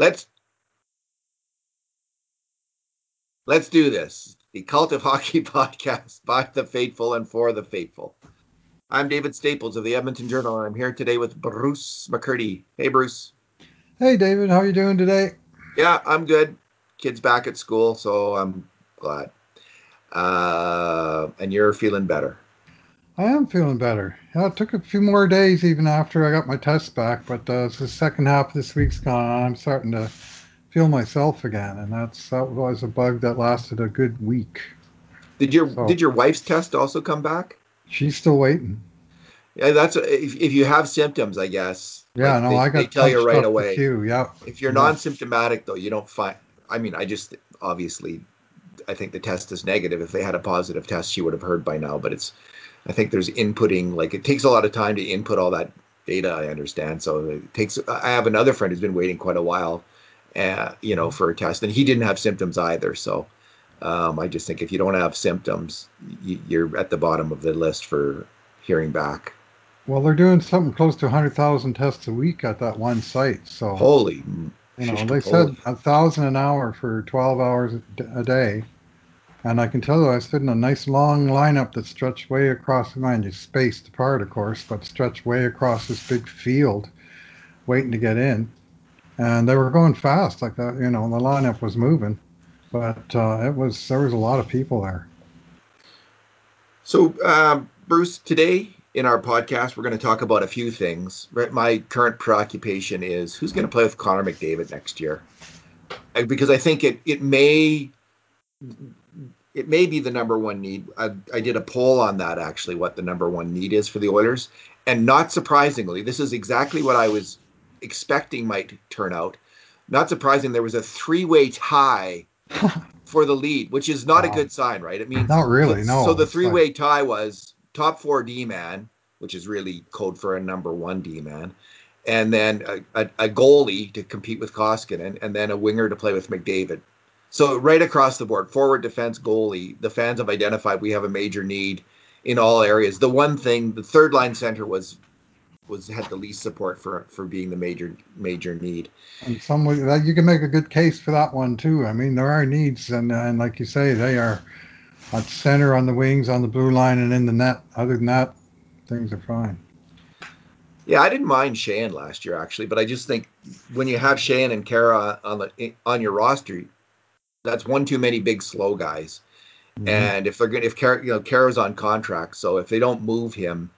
let's let's do this. The Cult of Hockey podcast by the faithful and for the faithful. I'm David Staples of the Edmonton Journal, and I'm here today with Bruce McCurdy. Hey, Bruce. Hey, David. How are you doing today? Yeah, I'm good. Kids back at school, so I'm glad. Uh, and you're feeling better. I am feeling better. Yeah, it took a few more days even after I got my test back, but uh, the second half of this week's gone on. I'm starting to feel myself again, and that's that was a bug that lasted a good week. Did your so, did your wife's test also come back? She's still waiting. Yeah, that's if, if you have symptoms, I guess. Yeah, like no, they, I got they tell you right away. Yeah. If you're yeah. non-symptomatic though, you don't find. I mean, I just obviously, I think the test is negative. If they had a positive test, she would have heard by now. But it's, I think there's inputting. Like it takes a lot of time to input all that data. I understand. So it takes. I have another friend who's been waiting quite a while, uh, you know, for a test, and he didn't have symptoms either. So. Um, I just think if you don't have symptoms, you're at the bottom of the list for hearing back. Well, they're doing something close to 100,000 tests a week at that one site. So holy, you know, they said a thousand an hour for 12 hours a day. And I can tell you, I stood in a nice long lineup that stretched way across the just spaced apart, of course, but stretched way across this big field, waiting to get in. And they were going fast, like that. You know, the lineup was moving, but uh, it was there was a lot of people there. So, um, Bruce, today in our podcast, we're going to talk about a few things. Right, my current preoccupation is who's going to play with Connor McDavid next year, because I think it it may it may be the number one need. I, I did a poll on that actually, what the number one need is for the Oilers, and not surprisingly, this is exactly what I was expecting might turn out. Not surprising, there was a three-way tie for the lead, which is not wow. a good sign, right? It means not really. No. So the three-way tie was top four D man, which is really code for a number one D man, and then a, a, a, goalie to compete with Koskinen, and then a winger to play with McDavid. So right across the board, forward, defense, goalie, the fans have identified we have a major need in all areas. The one thing, the third line center was was had the least support for for being the major major need. And some you can make a good case for that one too. I mean, there are needs, and and like you say, they are at center, on the wings, on the blue line, and in the net. Other than that, things are fine. Yeah, I didn't mind Sheahan last year actually, but I just think when you have Sheahan and Khaira on the on your roster, that's one too many big slow guys. Mm-hmm. And if they're going, if Khaira, you know, Khaira's on contract, so if they don't move him,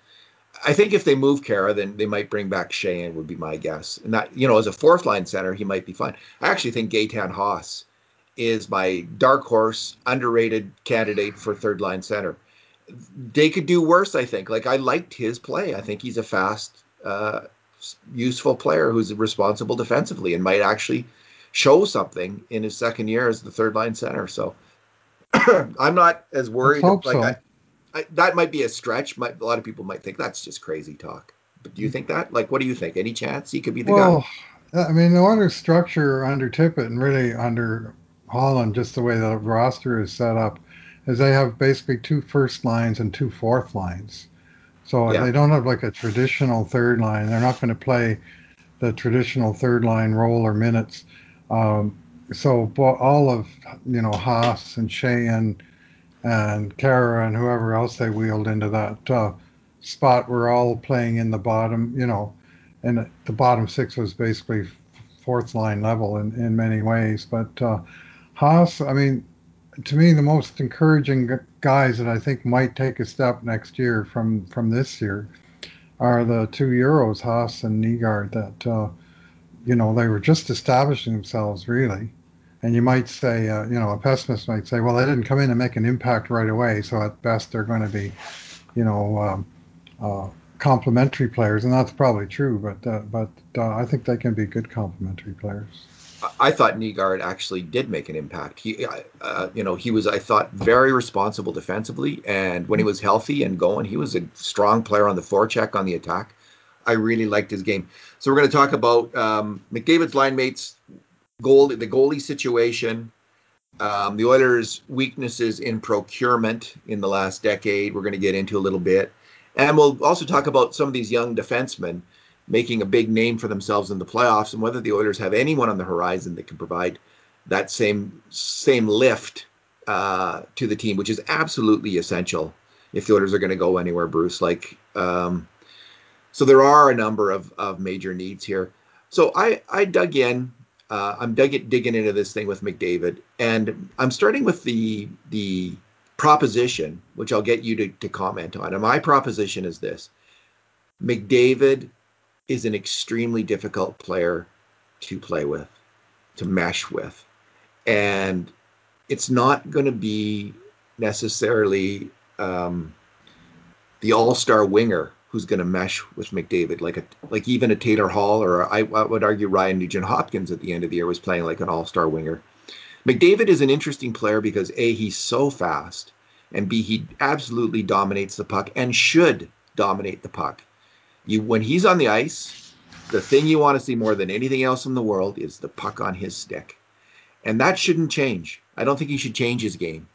I think if they move Khaira, then they might bring back Sheahan. Would be my guess. And that you know, as a fourth line center, he might be fine. I actually think Gaetan Haas is my dark horse, underrated candidate for third line center. They could do worse, I think. Like I liked his play. I think he's a fast, uh, useful player who's responsible defensively and might actually show something in his second year as the third line center. So I'm not as worried. Like so. I, I, that might be a stretch. Might, a lot of people might think that's just crazy talk. But do you think that? Like, what do you think? Any chance he could be the well, guy? I mean, the order structure under Tippett and really under Holland, just the way the roster is set up, is they have basically two first lines and two fourth lines. So yeah. they don't have like a traditional third line. They're not going to play the traditional third line role or minutes. Um, so all of you know Haas and Sheahan and Khaira and whoever else they wheeled into that uh, spot were all playing in the bottom. You know, and the bottom six was basically fourth line level in, in many ways. But uh, Haas, I mean, to me, the most encouraging guys that I think might take a step next year from from this year are the two Euros, Haas and Nygard. That uh, you know they were just establishing themselves really, and you might say, uh, you know, a pessimist might say, well, they didn't come in and make an impact right away, so at best they're going to be, you know. Um, uh, complementary players, and that's probably true. But uh, but uh, I think they can be good complementary players. I thought Nygard actually did make an impact. He, uh, you know, he was I thought very responsible defensively, and when he was healthy and going, he was a strong player on the forecheck on the attack. I really liked his game. So we're going to talk about um, McDavid's line mates, goal, the goalie situation, um, the Oilers' weaknesses in procurement in the last decade. We're going to get into a little bit, and we'll also talk about some of these young defensemen making a big name for themselves in the playoffs, and whether the Oilers have anyone on the horizon that can provide that same same lift uh, to the team, which is absolutely essential if the Oilers are going to go anywhere. Bruce, like, um, so there are a number of of major needs here. So I I dug in. Uh, I'm dig- digging into this thing with McDavid, and I'm starting with the the proposition, which I'll get you to, to comment on. And my proposition is this: McDavid is an extremely difficult player to play with, to mesh with. And it's not going to be necessarily um, the all-star winger who's going to mesh with McDavid, like a like even a Taylor Hall or I, would argue Ryan Nugent Hopkins at the end of the year was playing like an all-star winger. McDavid is an interesting player because a he's so fast, and b he absolutely dominates the puck and should dominate the puck. You when he's on the ice, the thing you want to see more than anything else in the world is the puck on his stick. And that shouldn't change. I don't think he should change his game.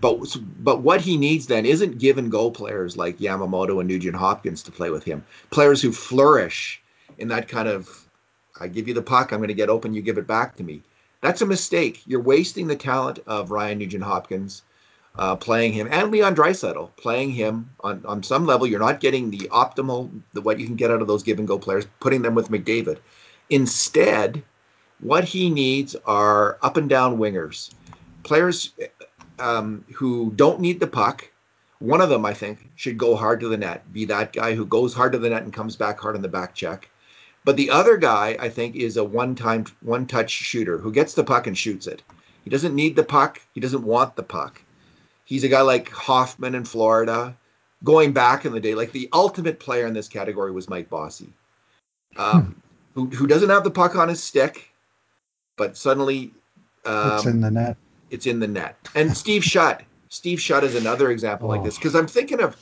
But but what he needs then isn't give goal players like Yamamoto and Nugent Hopkins to play with him. Players who flourish in that kind of I give you the puck, I'm going to get open, you give it back to me. That's a mistake. You're wasting the talent of Ryan Nugent Hopkins uh, playing him, and Leon Draisaitl playing him on, on some level. You're not getting the optimal, the, what you can get out of those give and go players, putting them with McDavid. Instead, what he needs are up and down wingers, players um, who don't need the puck. One of them, I think, should go hard to the net, be that guy who goes hard to the net and comes back hard on the back check. But the other guy, I think, is a one-time, one-touch shooter who gets the puck and shoots it. He doesn't need the puck. He doesn't want the puck. He's a guy like Hoffman in Florida. Going back in the day, like the ultimate player in this category was Mike Bossy, um, hmm. who, who doesn't have the puck on his stick, but suddenly um, it's in the net. It's in the net. And Steve Shutt. Steve Shutt is another example oh. like this because I'm thinking of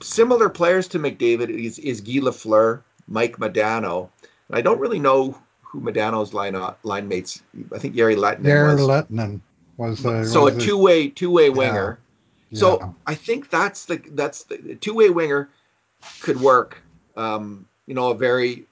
similar players to McDavid is, is Guy Lafleur, Mike Modano. I don't really know who Modano's line uh, line mates. I think Jere Lehtinen Jere was. Was uh, so was a two way two way winger. Yeah. So yeah. I think that's the that's the two way winger could work. Um, you know, a very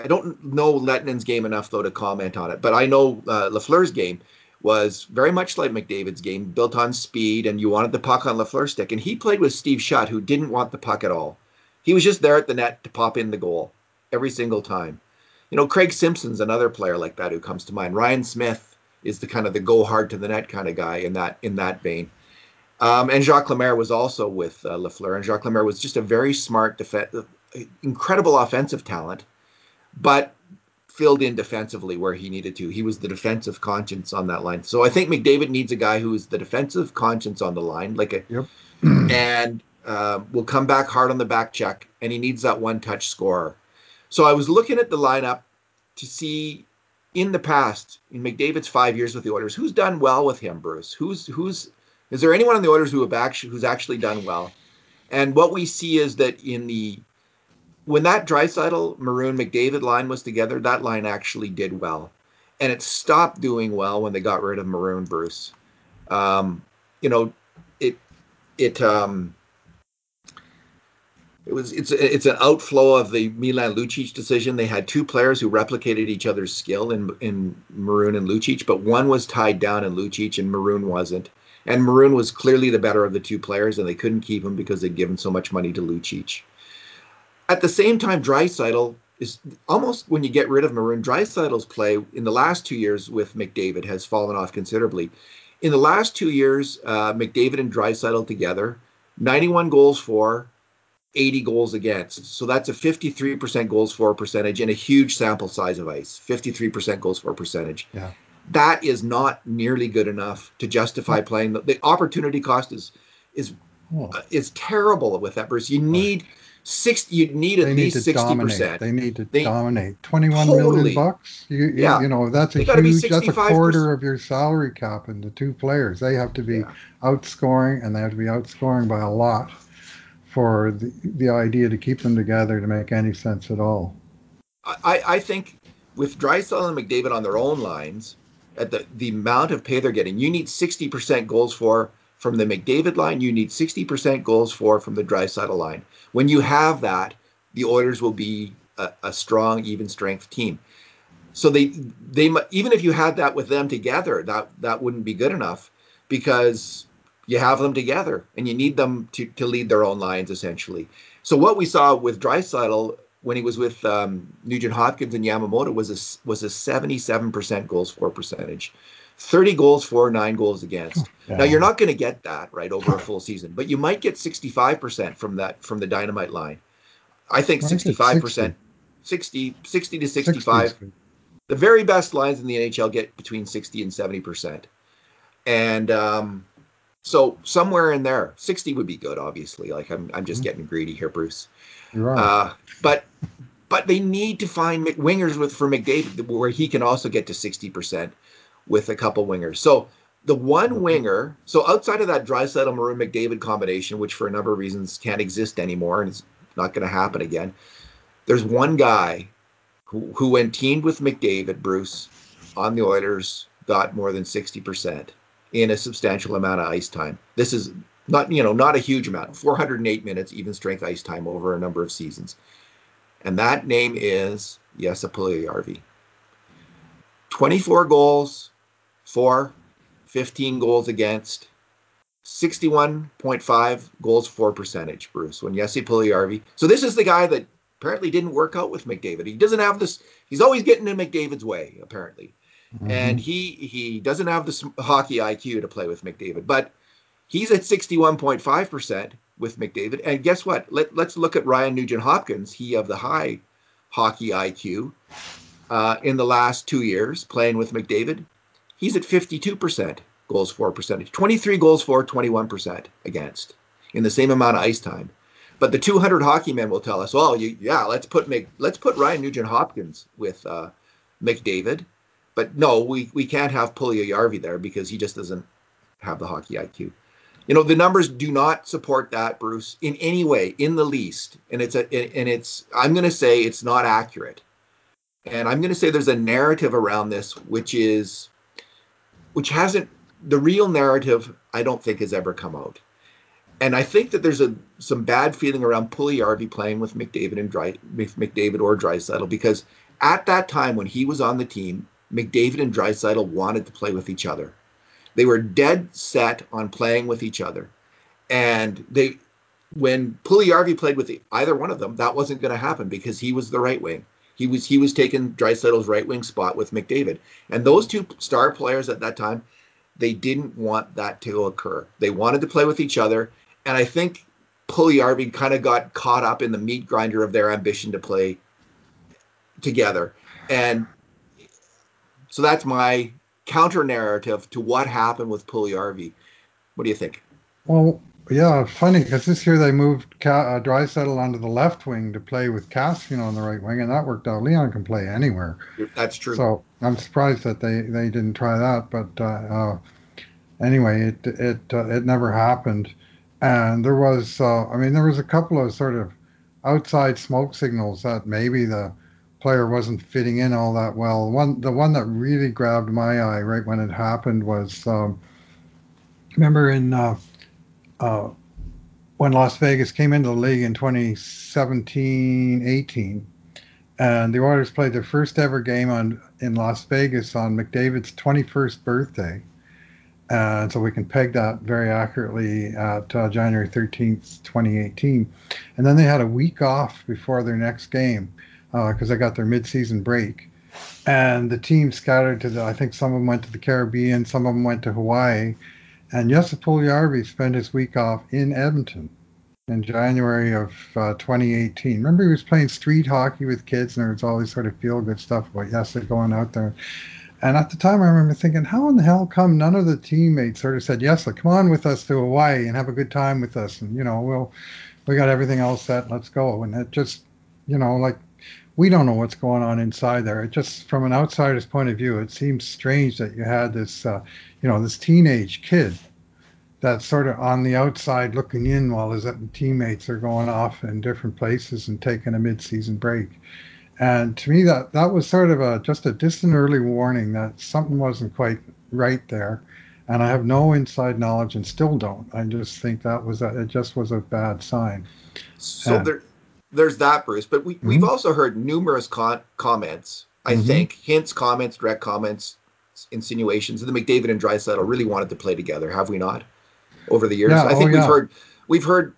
I don't know Lehtinen's game enough though to comment on it, but I know uh, Lafleur's game was very much like McDavid's game, built on speed, and you wanted the puck on Lafleur's stick. And he played with Steve Shutt, who didn't want the puck at all. He was just there at the net to pop in the goal every single time. You know, Craig Simpson's another player like that who comes to mind. Ryan Smyth is the kind of the go hard to the net kind of guy in that in that vein. Um, and Jacques Lemaire was also with uh, Lafleur, and Jacques Lemaire was just a very smart, def- incredible offensive talent, but filled in defensively where he needed to. He was the defensive conscience on that line. So I think McDavid needs a guy who is the defensive conscience on the line, like a, yep. and uh, will come back hard on the back check, and he needs that one touch scorer. So I was looking at the lineup to see in the past, in McDavid's five years with the Oilers, who's done well with him, Bruce? Who's who's is there anyone on the Oilers who have actually who's actually done well? And what we see is that in the when that Draisaitl, Maroon, McDavid line was together, that line actually did well, and it stopped doing well when they got rid of Maroon, Bruce. Um, you know, it it um, it was it's it's an outflow of the Milan Lucic decision. They had two players who replicated each other's skill in in Maroon and Lucic, but one was tied down in Lucic and Maroon wasn't. And Maroon was clearly the better of the two players, and they couldn't keep him because they'd given so much money to Lucic. At the same time, Draisaitl is almost when you get rid of Maroon, Draisaitl's play in the last two years with McDavid has fallen off considerably. In the last two years, uh, McDavid and Draisaitl together, 91 goals for, 80 goals against. So that's a 53% goals for percentage and a huge sample size of ice. 53% goals for percentage. Yeah. That is not nearly good enough to justify playing. The, the opportunity cost is is oh. uh, is terrible with that Bruce. You need six. You need at least sixty percent. They need to they, dominate. Twenty-one totally. million bucks. You, yeah. you know that's a huge. That's a quarter of your salary cap in the two players. They have to be yeah. outscoring, and they have to be outscoring by a lot for the, the idea to keep them together to make any sense at all. I, I think with Draisaitl and McDavid on their own lines, at the, the amount of pay they're getting, you need 60% goals for from the McDavid line, you need 60% goals for from the Draisaitl line. When you have that, the Oilers will be a, a strong, even strength team. So they they even if you had that with them together, that that wouldn't be good enough because you have them together and you need them to to lead their own lines essentially. So what we saw with Draisaitl when he was with um, Nugent Hopkins and Yamamoto was a was a 77% goals for percentage. 30 goals for, nine goals against. Yeah. Now you're not going to get that right over a full season, but you might get 65% from that from the dynamite line. I think 65%, 60, 60 to 65. 60 the very best lines in the NHL get between 60 and 70%. And um, so somewhere in there, 60 would be good, obviously. Like I'm, I'm just mm-hmm. getting greedy here, Bruce. Right. Uh, but but they need to find wingers with for McDavid where he can also get to 60% with a couple wingers. So the one winger, so outside of that Draisaitl Maroon McDavid combination, which for a number of reasons can't exist anymore and it's not going to happen again, there's one guy who, who when teamed with McDavid, Bruce, on the Oilers, got more than 60% in a substantial amount of ice time. This is not, you know, not a huge amount, 408 minutes even strength ice time over a number of seasons. And that name is Jesse Puljujarvi. 24 goals, for 15 goals against, 61.5 goals for percentage, Bruce, when Jesse Puljujarvi. So this is the guy that apparently didn't work out with McDavid. He doesn't have this, he's always getting in McDavid's way, apparently. Mm-hmm. And he he doesn't have the hockey IQ to play with McDavid, but he's at 61.5% with McDavid. And guess what? Let, let's look at Ryan Nugent Hopkins. He of the high hockey IQ uh, in the last two years playing with McDavid. He's at 52% goals for percentage, 23 goals for, 21% against in the same amount of ice time. But the 200 hockey men will tell us, "Oh, you, yeah, let's put let's put Ryan Nugent Hopkins with uh, McDavid." But no, we we can't have Puljujarvi there because he just doesn't have the hockey IQ. You know, the numbers do not support that, Bruce, in any way, in the least. And it's a and it's I'm going to say it's not accurate. And I'm going to say there's a narrative around this which is which hasn't the real narrative I don't think has ever come out. And I think that there's a some bad feeling around Pulley Puljujarvi playing with McDavid and Dry, McDavid or Draisaitl because at that time when he was on the team, McDavid and Draisaitl wanted to play with each other. They were dead set on playing with each other, and they when Puljujarvi played with either one of them, that wasn't going to happen because he was the right wing. He was he was taking Draisaitl's right wing spot with McDavid, and those two star players at that time, they didn't want that to occur. They wanted to play with each other, and I think Puljujarvi kind of got caught up in the meat grinder of their ambition to play together, and so that's my counter narrative to what happened with Puljujarvi. What do you think? Well, yeah, funny because this year they moved Ka- uh, onto the left wing to play with Kassian on the right wing, and that worked out. Leon can play anywhere. That's true. So I'm surprised that they, they didn't try that, but uh, uh, anyway, it it uh, it never happened. And there was, uh, I mean, there was a couple of sort of outside smoke signals that maybe the player wasn't fitting in all that well. One the one that really grabbed my eye right when it happened was um, remember in uh, when Las Vegas came into the league in 2017 18. And the Oilers played their first ever game on in Las Vegas on McDavid's 21st birthday. And so we can peg that very accurately at uh, January 13th, 2018. And then they had a week off before their next game because uh, they got their midseason break. And the team scattered to the, I think some of them went to the Caribbean, some of them went to Hawaii. And Jesse Puljujarvi spent his week off in Edmonton in January of uh, 2018. Remember, he was playing street hockey with kids, and there was all this sort of feel good stuff about Jesse going out there. And at the time, I remember thinking, how in the hell come none of the teammates sort of said, "Yes, come on with us to Hawaii and have a good time with us," and you know, we'll we got everything all set, let's go. And it just, you know, like we don't know what's going on inside there. It just, from an outsider's point of view, it seems strange that you had this, uh, you know, this teenage kid that's sort of on the outside looking in while his teammates are going off in different places and taking a mid-season break. And to me, that that was sort of a just a distant early warning that something wasn't quite right there. And I have no inside knowledge and still don't. I just think that was a, it just was a bad sign. So and, there there's that, Bruce. But we, mm-hmm. we've also heard numerous con- comments. I mm-hmm. think hints, comments, direct comments, insinuations that McDavid and Draisaitl really wanted to play together. Have we not? Over the years, yeah, I think oh, we've yeah. heard we've heard.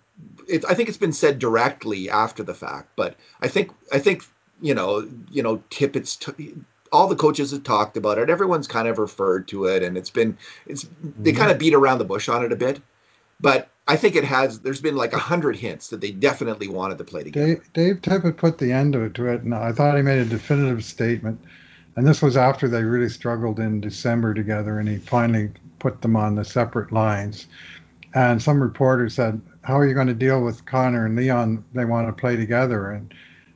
It, I think it's been said directly after the fact, but I think I think you know you know Tippett's. T- all the coaches have talked about it. Everyone's kind of referred to it, and it's been it's they mm-hmm. kind of beat around the bush on it a bit. But I think it has. There's been like a hundred hints that they definitely wanted to play together. Dave, Dave Tippett put the end to it, and I thought he made a definitive statement. And this was after they really struggled in December together, and he finally put them on the separate lines. And some reporter said, "How are you going to deal with Connor and Leon? They want to play together, and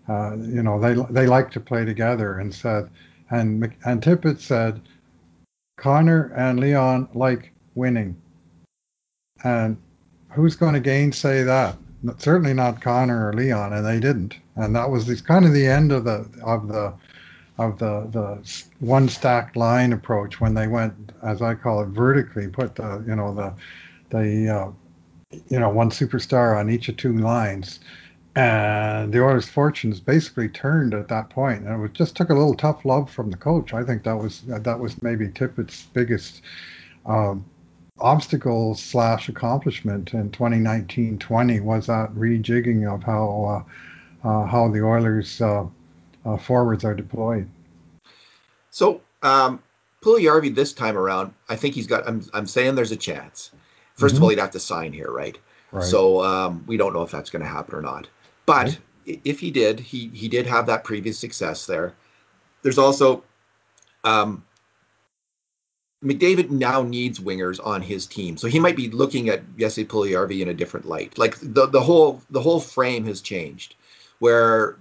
uh, you know they they like to play together." And said, and and Tippett said, "Connor and Leon like winning." And who's going to gainsay that? Certainly not Connor or Leon, and they didn't. And that was this, kind of the end of the of the of the the one stacked line approach when they went, as I call it, vertically. Put the you know the the uh, you know one superstar on each of two lines, and the Oilers' fortunes basically turned at that point. And it just took a little tough love from the coach. I think that was that was maybe Tippett's biggest. Um, obstacle slash accomplishment in 2019-20 was that rejigging of how uh, uh, how the Oilers uh, uh, forwards are deployed. So, um, Puljujarvi this time around, I think he's got. I'm, I'm saying there's a chance. 1st mm-hmm. of all, he'd have to sign here, right? right. So um, we don't know if that's going to happen or not. But right. if he did, he he did have that previous success there. There's also um, McDavid now needs wingers on his team, so he might be looking at Jesse Puljujarvi in a different light. Like the the whole the whole frame has changed where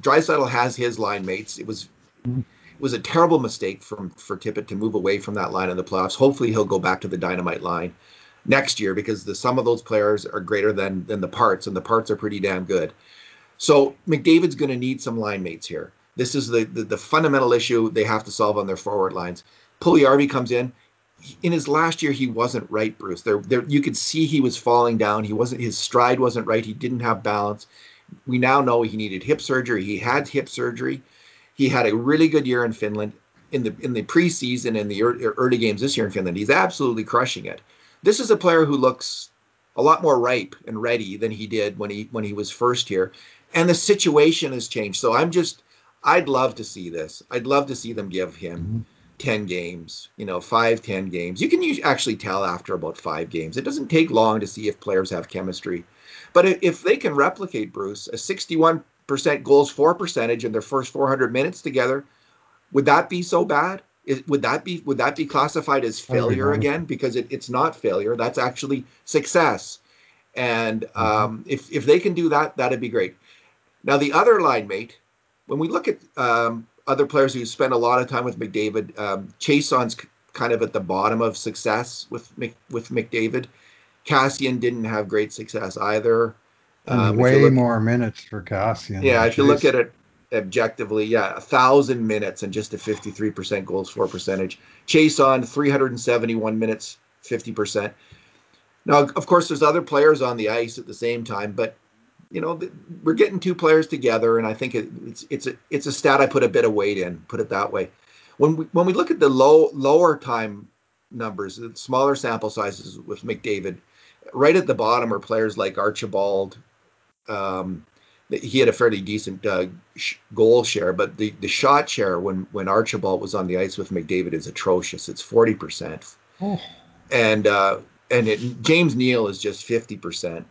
Draisaitl has his line mates. It was it was a terrible mistake from for Tippett to move away from that line in the playoffs. Hopefully, he'll go back to the dynamite line next year because the sum of those players are greater than than the parts, and the parts are pretty damn good. So McDavid's going to need some line mates here. This is the, the, the fundamental issue they have to solve on their forward lines. Puljujarvi comes in. In his last year, he wasn't right, Bruce. There, there, you could see he was falling down. He wasn't. His stride wasn't right. He didn't have balance we now know he needed hip surgery. He had hip surgery. He had a really good year in Finland. In the in the preseason and the early games this year in Finland, he's absolutely crushing it. This is a player who looks a lot more ripe and ready than he did when he when he was first here, and the situation has changed. So I'm just I'd love to see this. I'd love to see them give him. Mm-hmm. Mm-hmm. 10 games, you know, five, 10 games. You can actually tell after about five games. It doesn't take long to see if players have chemistry. But if they can replicate Bruce a 61% goals for percentage in their first 400 minutes together, would that be so bad? Is, would that be would that be classified as failure again? Because it, it's not failure. That's actually success. And mm-hmm. um, if if they can do that, that'd be great. Now the other line mate, when we look at um, other players who spend a lot of time with McDavid, um, Chiasson's kind of at the bottom of success with with McDavid. Kassian didn't have great success either. Um, way look, more minutes for Kassian. Yeah, if you look at it objectively, yeah, a thousand minutes and just a 53% goals for percentage. Chiasson 371 minutes, 50%. Now, of course, there's other players on the ice at the same time, but you know, we're getting two players together, and I think it, it's it's a it's a stat I put a bit of weight in. Put it that way. When we when we look at the low lower time numbers, the smaller sample sizes with McDavid, right at the bottom are players like Archibald. Um, he had a fairly decent uh, sh- goal share, but the, the shot share when when Archibald was on the ice with McDavid is atrocious. It's forty percent, oh. and uh, and it, James Neal is just fifty percent,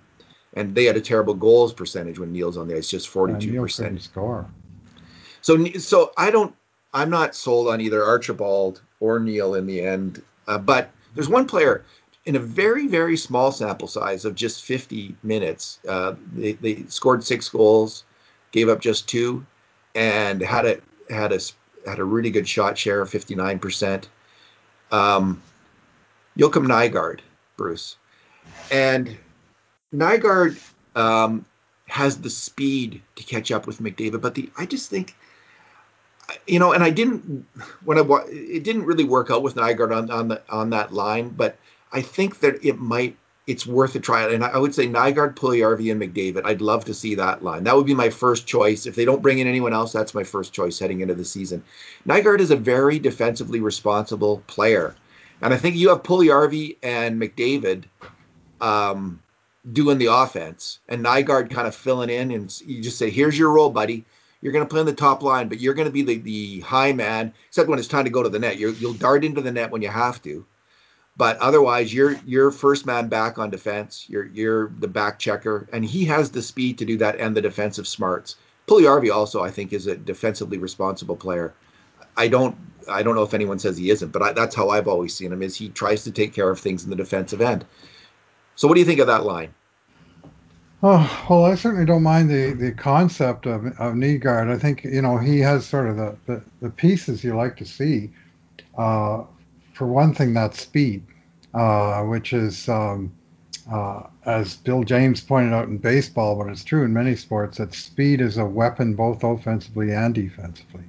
and they had a terrible goals percentage when Neal's on the ice, just forty two percent. Score. So so I don't I'm not sold on either Archibald or Neal in the end, uh, but there's one player in a very very small sample size of just 50 minutes uh, they, they scored six goals gave up just two and had a had a had a really good shot share of 59% um, Joakim Nygard Bruce and Nygard um, has the speed to catch up with McDavid but the I just think you know, and I didn't when I it didn't really work out with Nygard on on the on that line, but I think that it might it's worth a try. And I would say Nygard, Puljujarvi, and McDavid. I'd love to see that line. That would be my first choice. If they don't bring in anyone else, that's my first choice heading into the season. Nygard is a very defensively responsible player, and I think you have Puljujarvi and McDavid um, doing the offense, and Nygard kind of filling in, and you just say, "Here's your role, buddy." You're going to play on the top line, but you're going to be the, the high man, except when it's time to go to the net. you will dart into the net when you have to but otherwise, you're you're first man back on defense. You're you're the back checker, and he has the speed to do that and the defensive smarts. Puljujarvi also, I think, is a defensively responsible player. I don't I don't know if anyone says he isn't, but I, that's how I've always seen him. Is he tries to take care of things in the defensive end. So, what do you think of that line? Oh well, I certainly don't mind the, the concept of of Nygard. I think you know he has sort of the, the, the pieces you like to see. Uh, for one thing, that speed, uh, which is, um, uh, as Bill James pointed out in baseball, but it's true in many sports, that speed is a weapon both offensively and defensively.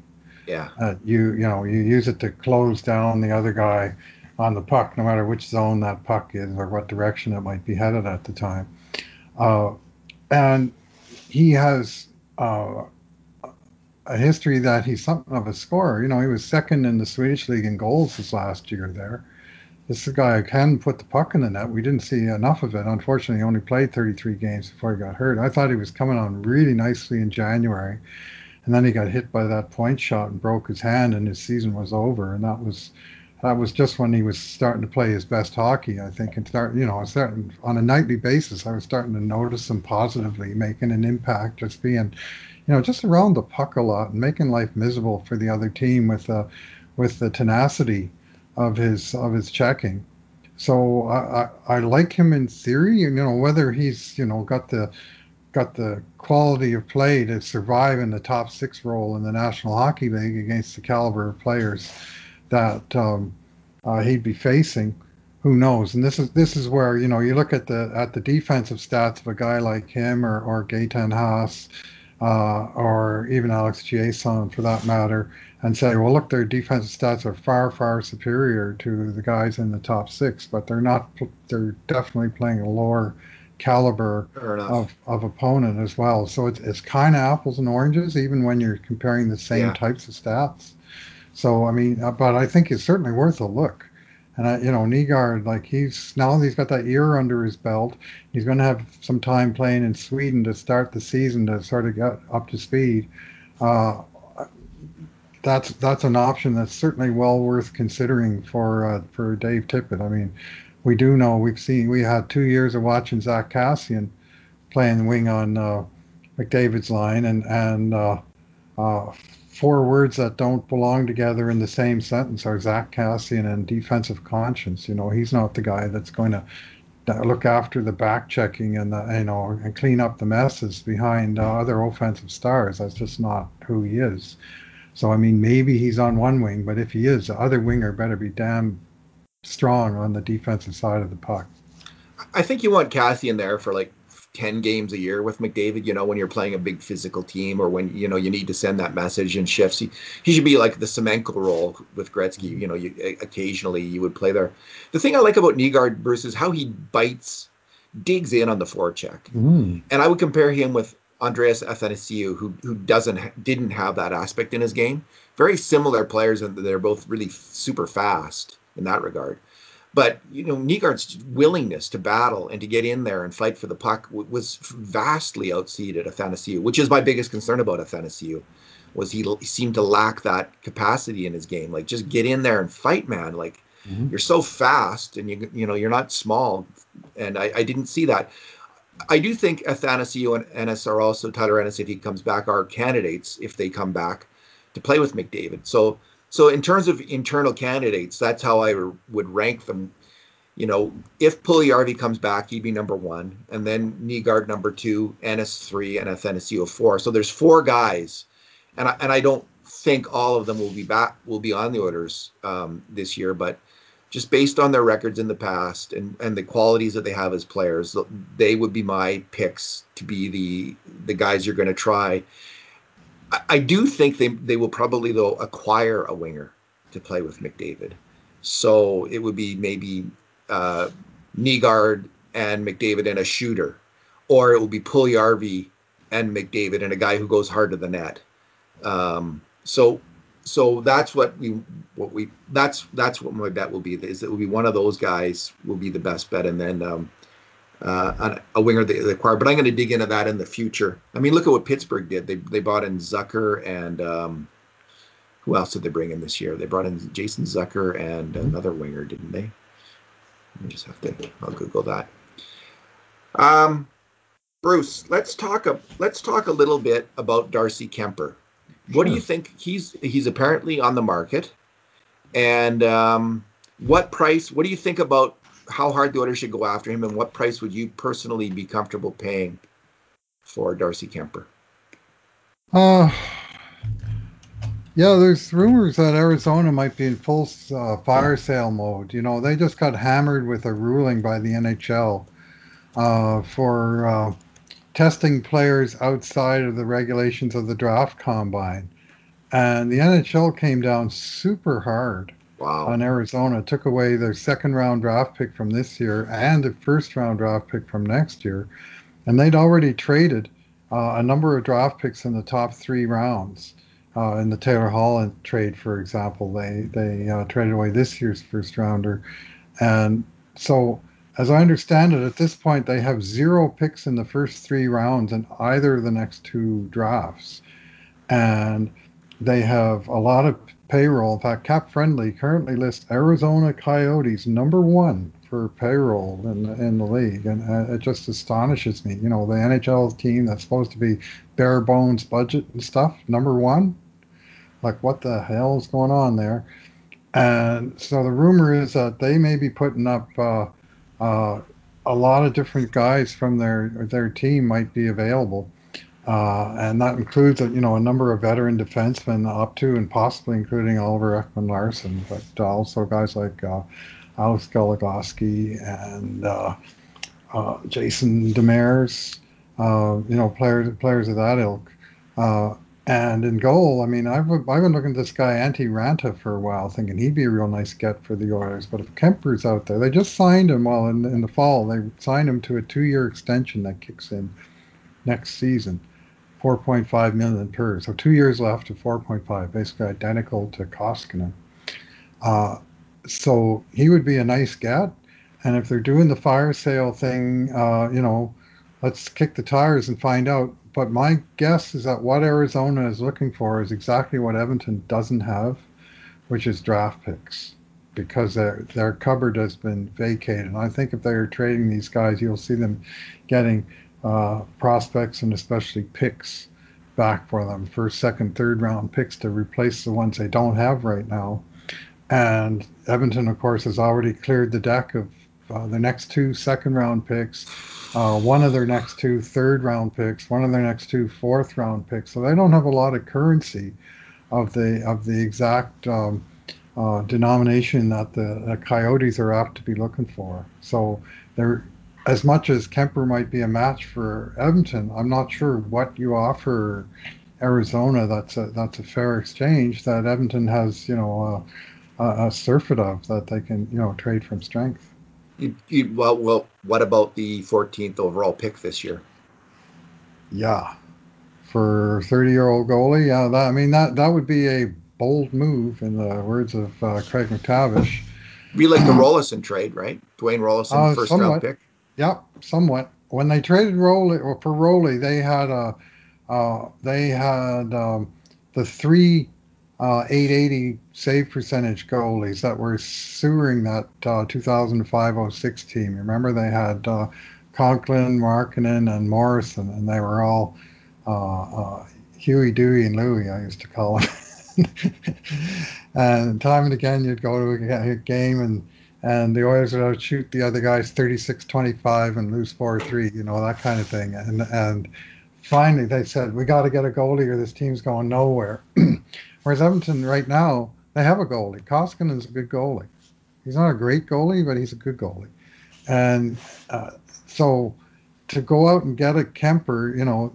Yeah. Uh, you you know you use it to close down the other guy on the puck, no matter which zone that puck is or what direction it might be headed at the time. Uh, and he has uh, a history that he's something of a scorer. You know, he was second in the Swedish league in goals this last year there. This guy can put the puck in the net. We didn't see enough of it. Unfortunately, he only played 33 games before he got hurt. I thought he was coming on really nicely in January, and then he got hit by that point shot and broke his hand, and his season was over. And that was that was just when he was starting to play his best hockey, I think, and start, you know, starting on a nightly basis. I was starting to notice him positively, making an impact, just being, you know, just around the puck a lot and making life miserable for the other team with the, with the tenacity of his of his checking. So I, I, I like him in theory. You know, whether he's you know got the got the quality of play to survive in the top six role in the National Hockey League against the caliber of players that um, uh, he'd be facing. Who knows? And this is this is where you know you look at the at the defensive stats of a guy like him or or Gaetan Haas uh, or even Alex Chiasson for that matter, and say, well, look, their defensive stats are far, far superior to the guys in the top six, but they're not. They're definitely playing a lower caliber of, of opponent as well. So it's it's kind of apples and oranges, even when you're comparing the same yeah. types of stats. So I mean, uh, but I think it's certainly worth a look. And I, you know, Nygard, like he's now he's got that year under his belt. He's going to have some time playing in Sweden to start the season to sort of get up to speed. Uh, that's that's an option that's certainly well worth considering for uh, for Dave Tippett. I mean, we do know we've seen we had two years of watching Zack Kassian playing wing on uh, McDavid's line, and and uh, uh four words that don't belong together in the same sentence are Zack Kassian and defensive conscience. You know, he's not the guy that's going to look after the back checking and the, you know and clean up the messes behind uh, other offensive stars. That's just not who he is. So I mean, maybe he's on one wing, but if he is, the other winger better be damn strong on the defensive side of the puck. I think you want Kassian there for like 10 games a year with McDavid, you know, when you're playing a big physical team or when, you know, you need to send that message in shifts. He, he should be like the Semenko role with Gretzky. You know, you, occasionally you would play there. The thing I like about Nygard, Bruce, is how he bites, digs in on the forecheck. Mm. And I would compare him with Andreas Athanasiou, who, who doesn't, didn't have that aspect in his game. Very similar players, and they're both really super fast in that regard. But you know, Nygard's willingness to battle and to get in there and fight for the puck w- was vastly outseated Athanasiou, which is my biggest concern about Athanasiou. Was he, he seemed to lack that capacity in his game? Like, just get in there and fight, man. Like, mm-hmm. you're so fast, and you you know you're not small, and I, I didn't see that. I do think Athanasiou and Ennis are also Tyler Ennis, if he comes back, are candidates if they come back to play with McDavid. So so in terms of internal candidates, that's how I would rank them. You know, if Puljujarvi comes back, he'd be number one, and then Nygard number two, Ennis three, and Athanasiou four. So there's four guys, and I, and I don't think all of them will be back will be on the Oilers um, this year, but just based on their records in the past and, and the qualities that they have as players, they would be my picks to be the the guys you're going to try. I, do think they they will probably though acquire a winger to play with McDavid. So it would be maybe uh, Nygard and McDavid and a shooter, or it will be Puljujarvi and McDavid and a guy who goes hard to the net. Um, so so that's what we what we that's that's what my bet will be is it will be one of those guys will be the best bet and then um, uh, a winger they, acquired. But I'm going to dig into that in the future. I mean, look at what Pittsburgh did. They they bought in Zucker and um, who else did they bring in this year? They brought in Jason Zucker and another winger, didn't they? I just have to. I'll Google that. Um, Bruce, let's talk. A, let's talk a little bit about Darcy Kuemper. What do you think? He's he's apparently on the market, and um, what price? What do you think about how hard the Oilers should go after him, and what price would you personally be comfortable paying for Darcy Kuemper? Uh, yeah, there's rumors that Arizona might be in full uh, fire sale mode. You know, they just got hammered with a ruling by the NHL uh, for uh, testing players outside of the regulations of the draft combine. And the NHL came down super hard wow. on Arizona, took away their second round draft pick from this year and the first round draft pick from next year. And they'd already traded uh, a number of draft picks in the top three rounds. Uh, in the Taylor Hall trade, for example, they they uh, traded away this year's first rounder, and so as I understand it, at this point, they have zero picks in the first three rounds in either of the next two drafts. And they have a lot of payroll. In fact, Cap Friendly currently lists Arizona Coyotes number one for payroll in, in the league. And uh, it just astonishes me. You know, the NHL team that's supposed to be bare bones budget and stuff, number one. Like, what the hell is going on there? And so the rumor is that they may be putting up. Uh, uh, a lot of different guys from their their team might be available, and that includes you know a number of veteran defensemen up to and possibly including Oliver Ekman-Larsson, but also guys like uh, Alex Goligoski and uh, uh, Jason Demers, uh, you know players players of that ilk. And in goal, I mean, I've, I've been looking at this guy, Antti Raanta, for a while, thinking he'd be a real nice get for the Oilers. But if Kuemper's out there, they just signed him while in, in the fall. They signed him to a two year extension that kicks in next season, 4.5 million per. So two years left to 4.5, basically identical to Koskinen. Uh, so he would be a nice get. And if they're doing the fire sale thing, uh, you know, let's kick the tires and find out but my guess is that what Arizona is looking for is exactly what Edmonton doesn't have, which is draft picks, because their their cupboard has been vacated. And I think if they're trading these guys, you'll see them getting prospects and especially picks back for them, first, second, third round picks to replace the ones they don't have right now. And Edmonton, of course, has already cleared the deck of uh, the next two second round picks uh, one of their next two third round picks, one of their next two fourth round picks. So they don't have a lot of currency of the of the exact um, uh, denomination that the, the, Coyotes are apt to be looking for. So they're as much as Kuemper might be a match for Edmonton, I'm not sure what you offer Arizona that's a that's a fair exchange that Edmonton has you know a, a surfeit of that they can you know trade from strength. You, you, well, well, what about the 14th overall pick this year? Yeah, for 30 year old goalie, yeah, that, I mean that that would be a bold move in the words of uh, Craig MacTavish. Be like the Roloson trade, right? Dwayne Roloson, uh, first somewhat, round pick. Yep, somewhat. When they traded Roley for Roley, they had a uh, they had um, the three uh, 880 save percentage goalies that were sewering that uh, 2005-06 team. Remember they had uh, Conklin, Markkanen, and Morrison, and they were all uh, uh, Huey, Dewey, and Louie. I used to call them. and time and again, you'd go to a game and and the Oilers would shoot the other guys 36-25 and lose 4-3, you know, that kind of thing. And and finally they said, we got to get a goalie or this team's going nowhere. Whereas Edmonton right now, they have a goalie. Koskinen's a good goalie. He's not a great goalie, but he's a good goalie. And uh, so to go out and get a Kuemper, you know,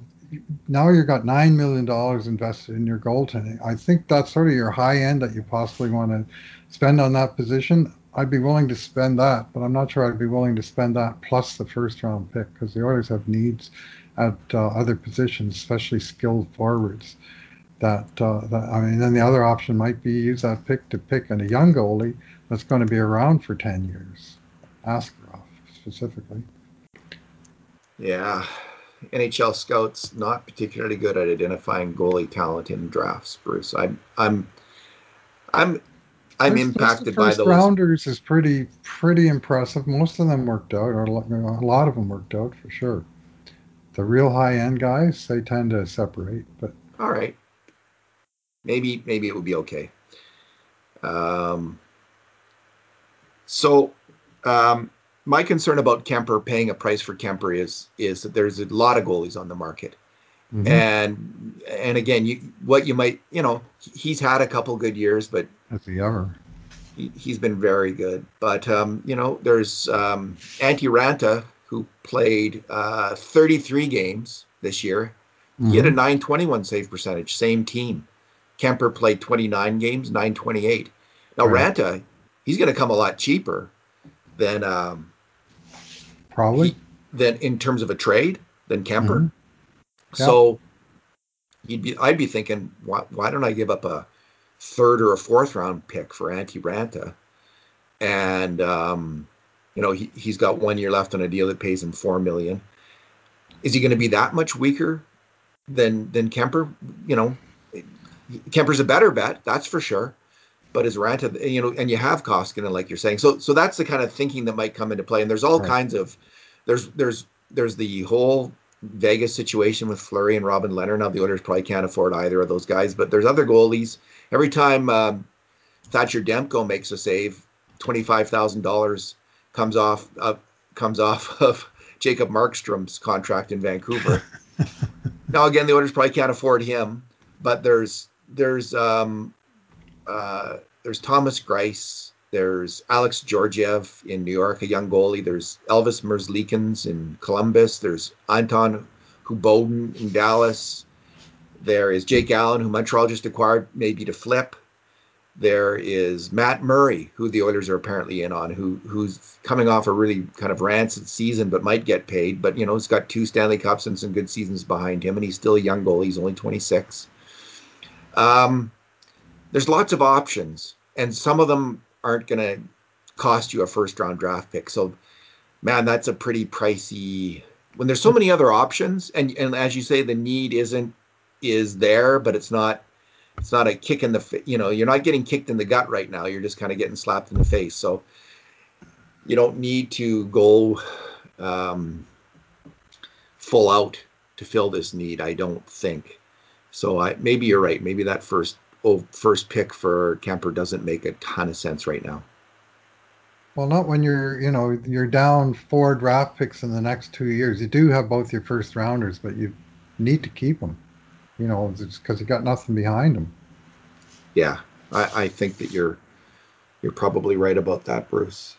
now you've got nine million dollars invested in your goaltending. I think that's sort of your high end that you possibly want to spend on that position. I'd be willing to spend that, but I'm not sure I'd be willing to spend that plus the first round pick because the Oilers have needs at uh, other positions, especially skilled forwards. That, uh, that I mean, then the other option might be use that pick to pick in a young goalie that's going to be around for ten years. Askarov specifically. Yeah, NHL scouts not particularly good at identifying goalie talent in drafts, Bruce. I'm I'm I'm I'm There's, impacted by those. rounders is pretty pretty impressive. Most of them worked out, or a lot of them worked out for sure. The real high end guys, they tend to separate. But all right, maybe maybe it would be okay. Um, so um, my concern about Kuemper paying a price for Kuemper is is that there's a lot of goalies on the market. Mm-hmm. And and again, you what you might you know he's had a couple good years, but has he ever? He, has been very good, but um, you know there's um, Antti Raanta who played uh, 33 games this year. Mm-hmm. He had a mm-hmm. 921 save percentage, same team. Kuemper played 29 games, 928. Now right. Raanta, he's going to come a lot cheaper than um, probably he, than in terms of a trade than Kuemper. Mm-hmm. So you'd be I'd be thinking, why, why don't I give up a third or a fourth round pick for Antti Raanta? And um, you know, he, he's got one year left on a deal that pays him four million. Is he going to be that much weaker than than Kuemper? You know, Kuemper's a better bet, that's for sure. But is Raanta, you know, and you have Koskinen, like you're saying. So so that's the kind of thinking that might come into play. And there's all right. kinds of there's there's there's the whole Vegas situation with Fleury and Robin Lehner. Now the Oilers probably can't afford either of those guys, but there's other goalies. Every time um, Thatcher Demko makes a save, twenty five thousand dollars comes off uh, comes off of Jacob Markstrom's contract in Vancouver. now again, the Oilers probably can't afford him, but there's there's um, uh, there's Thomas Greiss, there's Alex Georgiev in New York, a young goalie. There's Elvis Merzlikins in Columbus. There's Anton Khudobin in Dallas. There is Jake Allen, who Montreal just acquired, maybe to flip. There is Matt Murray, who the Oilers are apparently in on, who who's coming off a really kind of rancid season, but might get paid. But you know, he's got two Stanley Cups and some good seasons behind him, and he's still a young goalie. He's only 26. Um, there's lots of options, and some of them aren't going to cost you a first round draft pick. So, man, that's a pretty pricey. When there's so many other options, and and as you say, the need isn't is there, but it's not it's not a kick in the you know you're not getting kicked in the gut right now. You're just kind of getting slapped in the face. So you don't need to go um, full out to fill this need. I don't think. So I maybe you're right. Maybe that first first pick for Kuemper doesn't make a ton of sense right now. Well, not when you're, you know, you're down four draft picks in the next two years. You do have both your first rounders, but you need to keep them, you know, because you got nothing behind them. Yeah, I, I think that you're you're probably right about that, Bruce.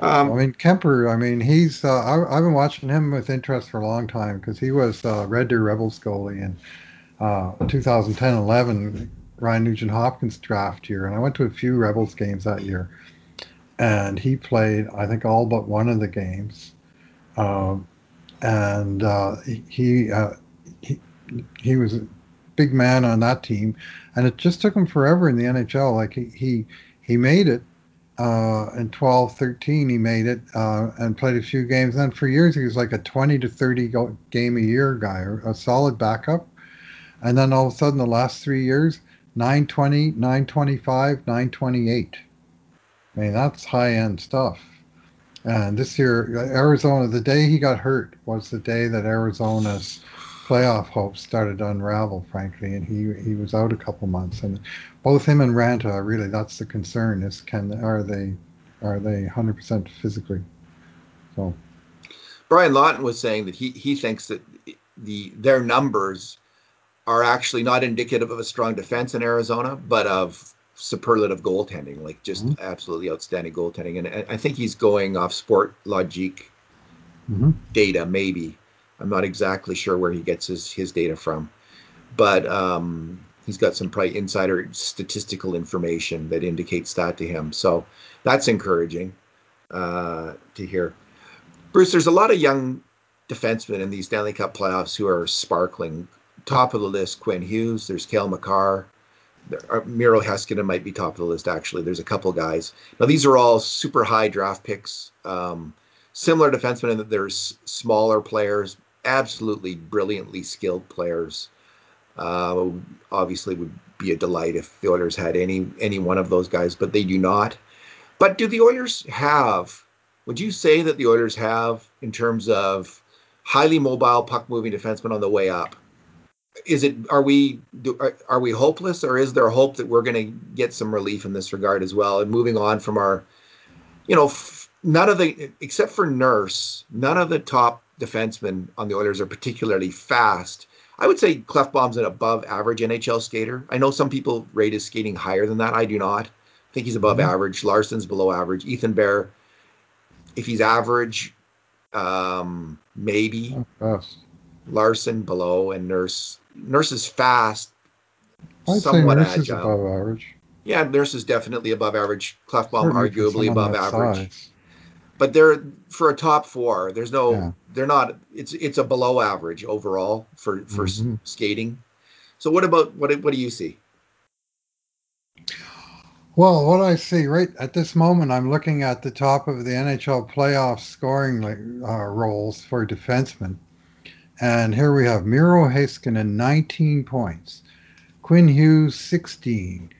Um, I mean, Kuemper. I mean, he's. Uh, I, have been watching him with interest for a long time because he was uh, Red Deer Rebels goalie in uh, 2010-11 Ryan Nugent Hopkins draft year, and I went to a few Rebels games that year, and he played I think all but one of the games, um, and uh, he, uh, he he was a big man on that team, and it just took him forever in the NHL. Like he he, he made it. Uh, in 12, 13, he made it uh, and played a few games. And then for years, he was like a 20 to 30 game a year guy, a solid backup. And then all of a sudden, the last three years, 920, 925, 928. I mean, that's high end stuff. And this year, Arizona, the day he got hurt was the day that Arizona's playoff hopes started to unravel, frankly. And he, he was out a couple months. And both him and Raanta, really, that's the concern: is can are they are they 100% physically? So, Brian Lawton was saying that he he thinks that the their numbers are actually not indicative of a strong defense in Arizona, but of superlative goaltending, like just mm-hmm. absolutely outstanding goaltending. And I think he's going off sport logic mm-hmm. data, maybe. I'm not exactly sure where he gets his, his data from. But um, he's got some probably insider statistical information that indicates that to him. So that's encouraging uh, to hear. Bruce, there's a lot of young defensemen in these Stanley Cup playoffs who are sparkling. Top of the list, Quinn Hughes. There's Cale Makar. There, uh, Miro Heiskanen might be top of the list, actually. There's a couple guys. Now, these are all super high draft picks. Um, similar defensemen in that there's smaller players, absolutely brilliantly skilled players. Uh, obviously, would be a delight if the Oilers had any any one of those guys, but they do not. But do the Oilers have? Would you say that the Oilers have, in terms of highly mobile puck moving defensemen on the way up? Is it are we do, are, are we hopeless, or is there hope that we're going to get some relief in this regard as well? And moving on from our, you know, f- none of the except for Nurse, none of the top defensemen on the Oilers are particularly fast. I would say Klefbom's an above average NHL skater. I know some people rate his skating higher than that. I do not. I think he's above mm-hmm. average. Larsson's below average. Ethan Bear, if he's average, um, maybe. Oh, Larsson below and Nurse. Nurse is fast, I'd somewhat say Nurse agile. Is above average. Yeah, Nurse is definitely above average. Klefbom arguably above average. Size but they're for a top four. There's no, yeah. they're not. It's it's a below average overall for for mm-hmm. skating. So what about what what do you see? Well, what I see right at this moment, I'm looking at the top of the NHL playoff scoring uh, rolls for defensemen, and here we have Miro Heiskanen 19 points, Quinn Hughes 16,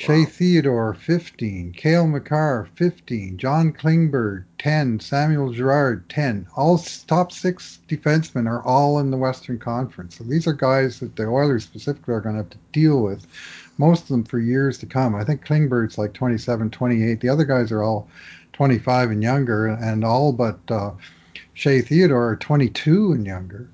Shea Theodore, 15. Cale Makar, 15. John Klingberg, 10. Samuel Girard, 10. All top six defensemen are all in the Western Conference. So these are guys that the Oilers specifically are going to have to deal with, most of them for years to come. I think Klingberg's like 27, 28. The other guys are all 25 and younger, and all but uh, Shea Theodore are 22 and younger.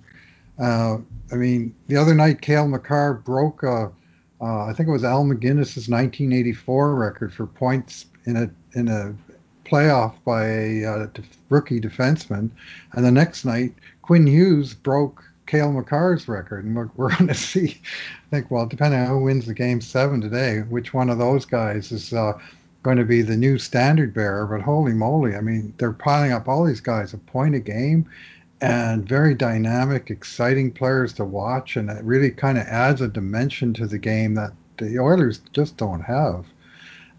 Uh, I mean, the other night, Cale Makar broke a uh, I think it was Al MacInnis's 1984 record for points in a in a playoff by a uh, rookie defenseman, and the next night Quinn Hughes broke Cale Makar's record, and we're, we're going to see. I think well, depending on who wins the game seven today, which one of those guys is uh, going to be the new standard bearer. But holy moly, I mean, they're piling up all these guys a point a game, and very dynamic, exciting players to watch, and it really kind of adds a dimension to the game that the Oilers just don't have.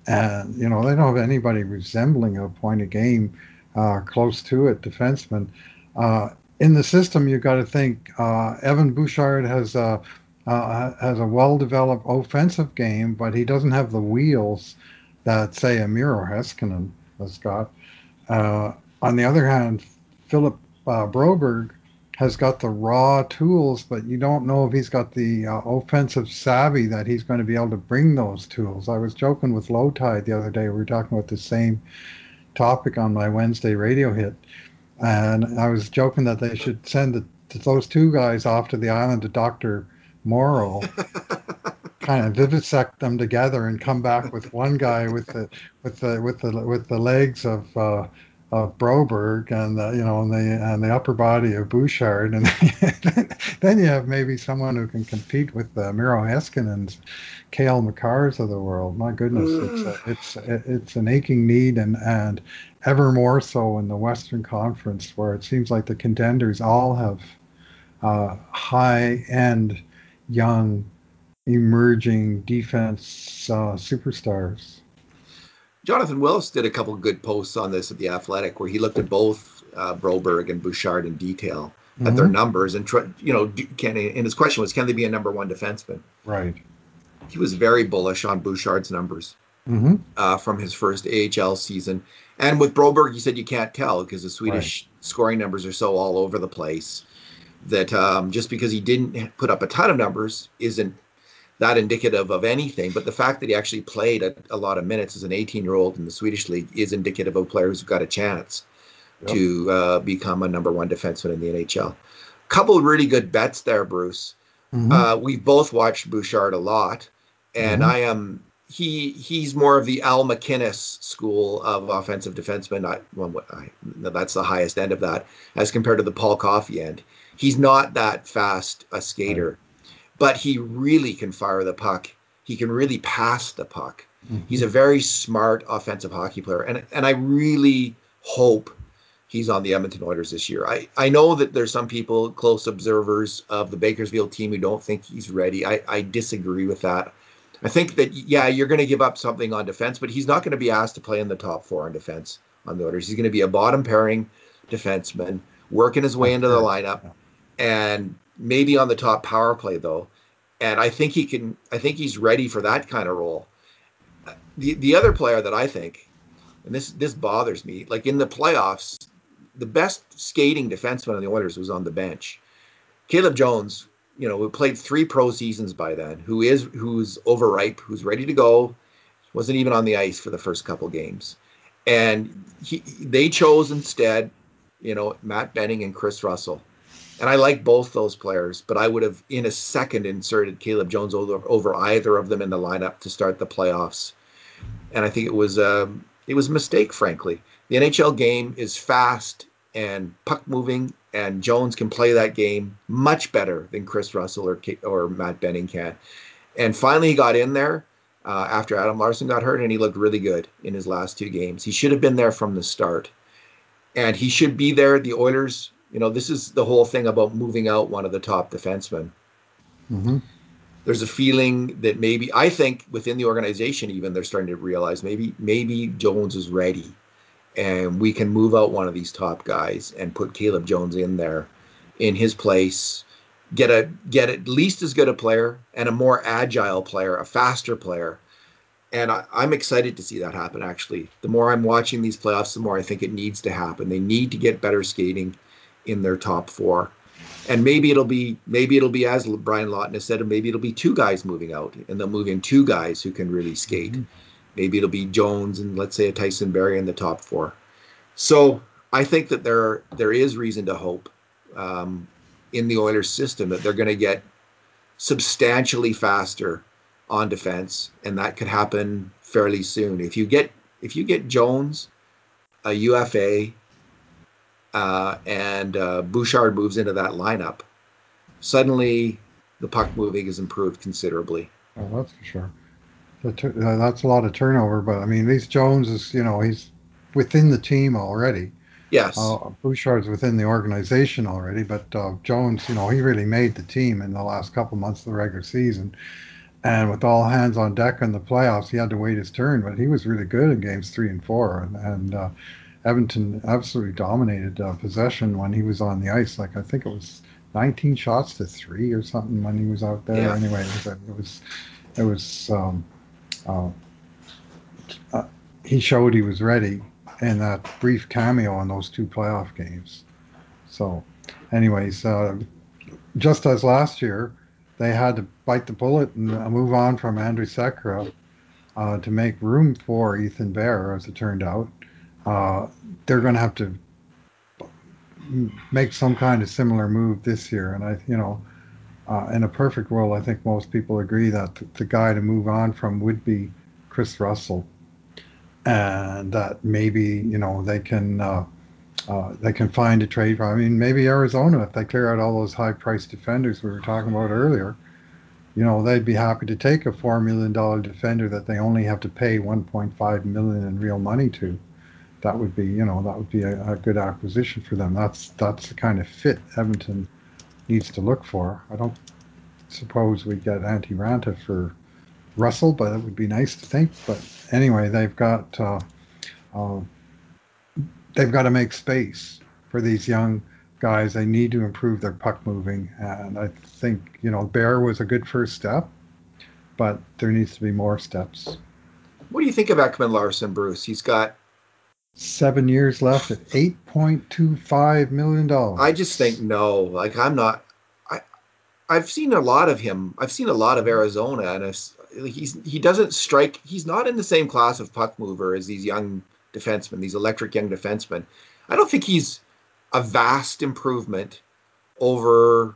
And you know they don't have anybody resembling a point a game uh, close to it, defenseman. Uh, in the system, you've got to think uh, Evan Bouchard has a uh, has a well-developed offensive game, but he doesn't have the wheels that say a Miro Heiskanen has got. Uh, on the other hand, Philip uh, Broberg has got the raw tools, but you don't know if he's got the uh, offensive savvy that he's going to be able to bring those tools. I was joking with Low Tide the other day. We were talking about the same topic on my Wednesday radio hit, and I was joking that they should send the, those two guys off to the island to Doctor Moreau. kind of vivisect them together and come back with one guy with the with the with the with the legs of uh, of Broberg and the, you know and the and the upper body of Bouchard, and then you have maybe someone who can compete with the Miro Heiskanen's, Cale Makars of the world. My goodness, it's a, it's it's an aching need, and and ever more so in the Western Conference, where it seems like the contenders all have uh, high end, young, emerging defense uh, superstars. Jonathan Willis did a couple good posts on this at the Athletic, where he looked at both uh, Broberg and Bouchard in detail mm-hmm. at their mm-hmm. numbers, and you know, can and his question was, can they be a number one defenseman? Right. He was very bullish on Bouchard's numbers mm-hmm. uh, from his first AHL season, and with Broberg, he said you can't tell because the Swedish right. scoring numbers are so all over the place that um, just because he didn't put up a ton of numbers isn't that indicative of anything. But the fact that he actually played a, a lot of minutes as an 18 year old in the Swedish league is indicative of players who've got a chance yep. to uh, become a number one defenseman in the NHL. Couple really good bets there, Bruce. Mm-hmm. Uh, we've both watched Bouchard a lot, and mm-hmm. I am he he's more of the Al MacInnis school of offensive defenseman. I, well, I, that's the highest end of that as compared to the Paul Coffey end. He's not that fast a skater. But he really can fire the puck. He can really pass the puck. Mm-hmm. He's a very smart offensive hockey player, and and I really hope he's on the Edmonton Oilers this year. I, I know that there's some people, close observers of the Bakersfield team, who don't think he's ready. I, I disagree with that. I think that, yeah, you're going to give up something on defense, but he's not going to be asked to play in the top four on defense on the Oilers. He's going to be a bottom pairing defenseman, working his way into the lineup, and maybe on the top power play, though. And I think he can, I think he's ready for that kind of role. The, the other player that I think, and this this bothers me, like in the playoffs, the best skating defenseman on the Oilers was on the bench. Caleb Jones, you know, who played three pro seasons by then, who is who's overripe, who's ready to go, wasn't even on the ice for the first couple games, and he, they chose instead, you know, Matt Benning and Chris Russell, and I like both those players, but I would have in a second inserted Caleb Jones over, over either of them in the lineup to start the playoffs, and I think it was um, it was a mistake, frankly. The NHL game is fast and puck moving, and Jones can play that game much better than Chris Russell or or Matt Benning can. And finally, he got in there uh, after Adam Larsson got hurt, and he looked really good in his last two games. He should have been there from the start, and he should be there. The Oilers, you know, this is the whole thing about moving out one of the top defensemen. Mm-hmm. There's a feeling that maybe I think within the organization even they're starting to realize maybe maybe Jones is ready and we can move out one of these top guys and put Caleb Jones in there in his place. Get a get at least as good a player and a more agile player a faster player. And I, am excited to see that happen actually. The more i'm watching these playoffs the more i think it needs to happen. They need to get better skating in their top four and maybe it'll be maybe it'll be as Brian Lawton has said, and maybe it'll be two guys moving out, and they'll move in two guys who can really skate. Mm-hmm. Maybe it'll be Jones and let's say a Tyson Barrie in the top four. So I think that there there is reason to hope um, in the Oilers system that they're going to get substantially faster on defense, and that could happen fairly soon. If you get if you get Jones, a UFA, uh, and uh, Bouchard moves into that lineup, suddenly the puck moving is improved considerably. Oh, that's for sure. Uh, that's a lot of turnover, but I mean, these Jones is, you know, he's within the team already. Yes. Uh, Bouchard's within the organization already, but uh, Jones, you know, he really made the team in the last couple months of the regular season. And with all hands on deck in the playoffs, he had to wait his turn, but he was really good in games three and four. And, and uh, Edmonton absolutely dominated uh, possession when he was on the ice. Like I think it was 19 shots to three or something when he was out there. Yeah. Anyway, it was it was, it was um, uh, uh, he showed he was ready in that brief cameo in those two playoff games. So, anyways, uh, just as last year, they had to bite the bullet and move on from Andrew Sekera uh, to make room for Ethan Bear, as it turned out uh, they're going to have to make some kind of similar move this year. And I, you know, uh, in a perfect world, I think most people agree that the, guy to move on from would be Chris Russell, and that maybe you know they can uh, uh, they can find a trade. I mean, maybe Arizona if they clear out all those high-priced defenders we were talking about earlier. You know, they'd be happy to take a four million dollar defender that they only have to pay 1.5 million in real money to that would be you know that would be a, a, good acquisition for them. That's that's the kind of fit Edmonton needs to look for. I don't suppose we get Antti Raanta for Russell, but it would be nice to think. But anyway, they've got uh, uh, they've got to make space for these young guys. They need to improve their puck moving, and I think you know Bear was a good first step, but there needs to be more steps. What do you think of Ekman Larsson, Bruce? He's got seven years left at eight point two five million dollars. I just think no. Like I'm not. I I've seen a lot of him. I've seen a lot of Arizona, and he's he doesn't strike. He's not in the same class of puck mover as these young defensemen, these electric young defensemen. I don't think he's a vast improvement over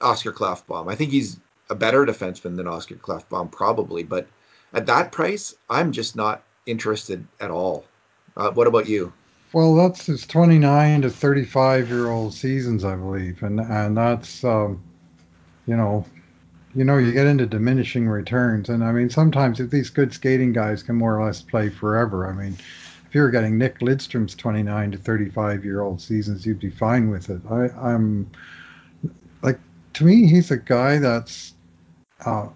Oscar Klefbom. I think he's a better defenseman than Oscar Klefbom, probably. But at that price, I'm just not interested at all. Uh, what about you? Well, that's his 29 to 35 year old seasons, I believe, and and that's um, you know you know, you get into diminishing returns. And I mean, sometimes if these good skating guys can more or less play forever, I mean, if you're getting Nick Lidstrom's 29 to 35 year old seasons, you'd be fine with it. I, I'm like, to me, he's a guy that's uh,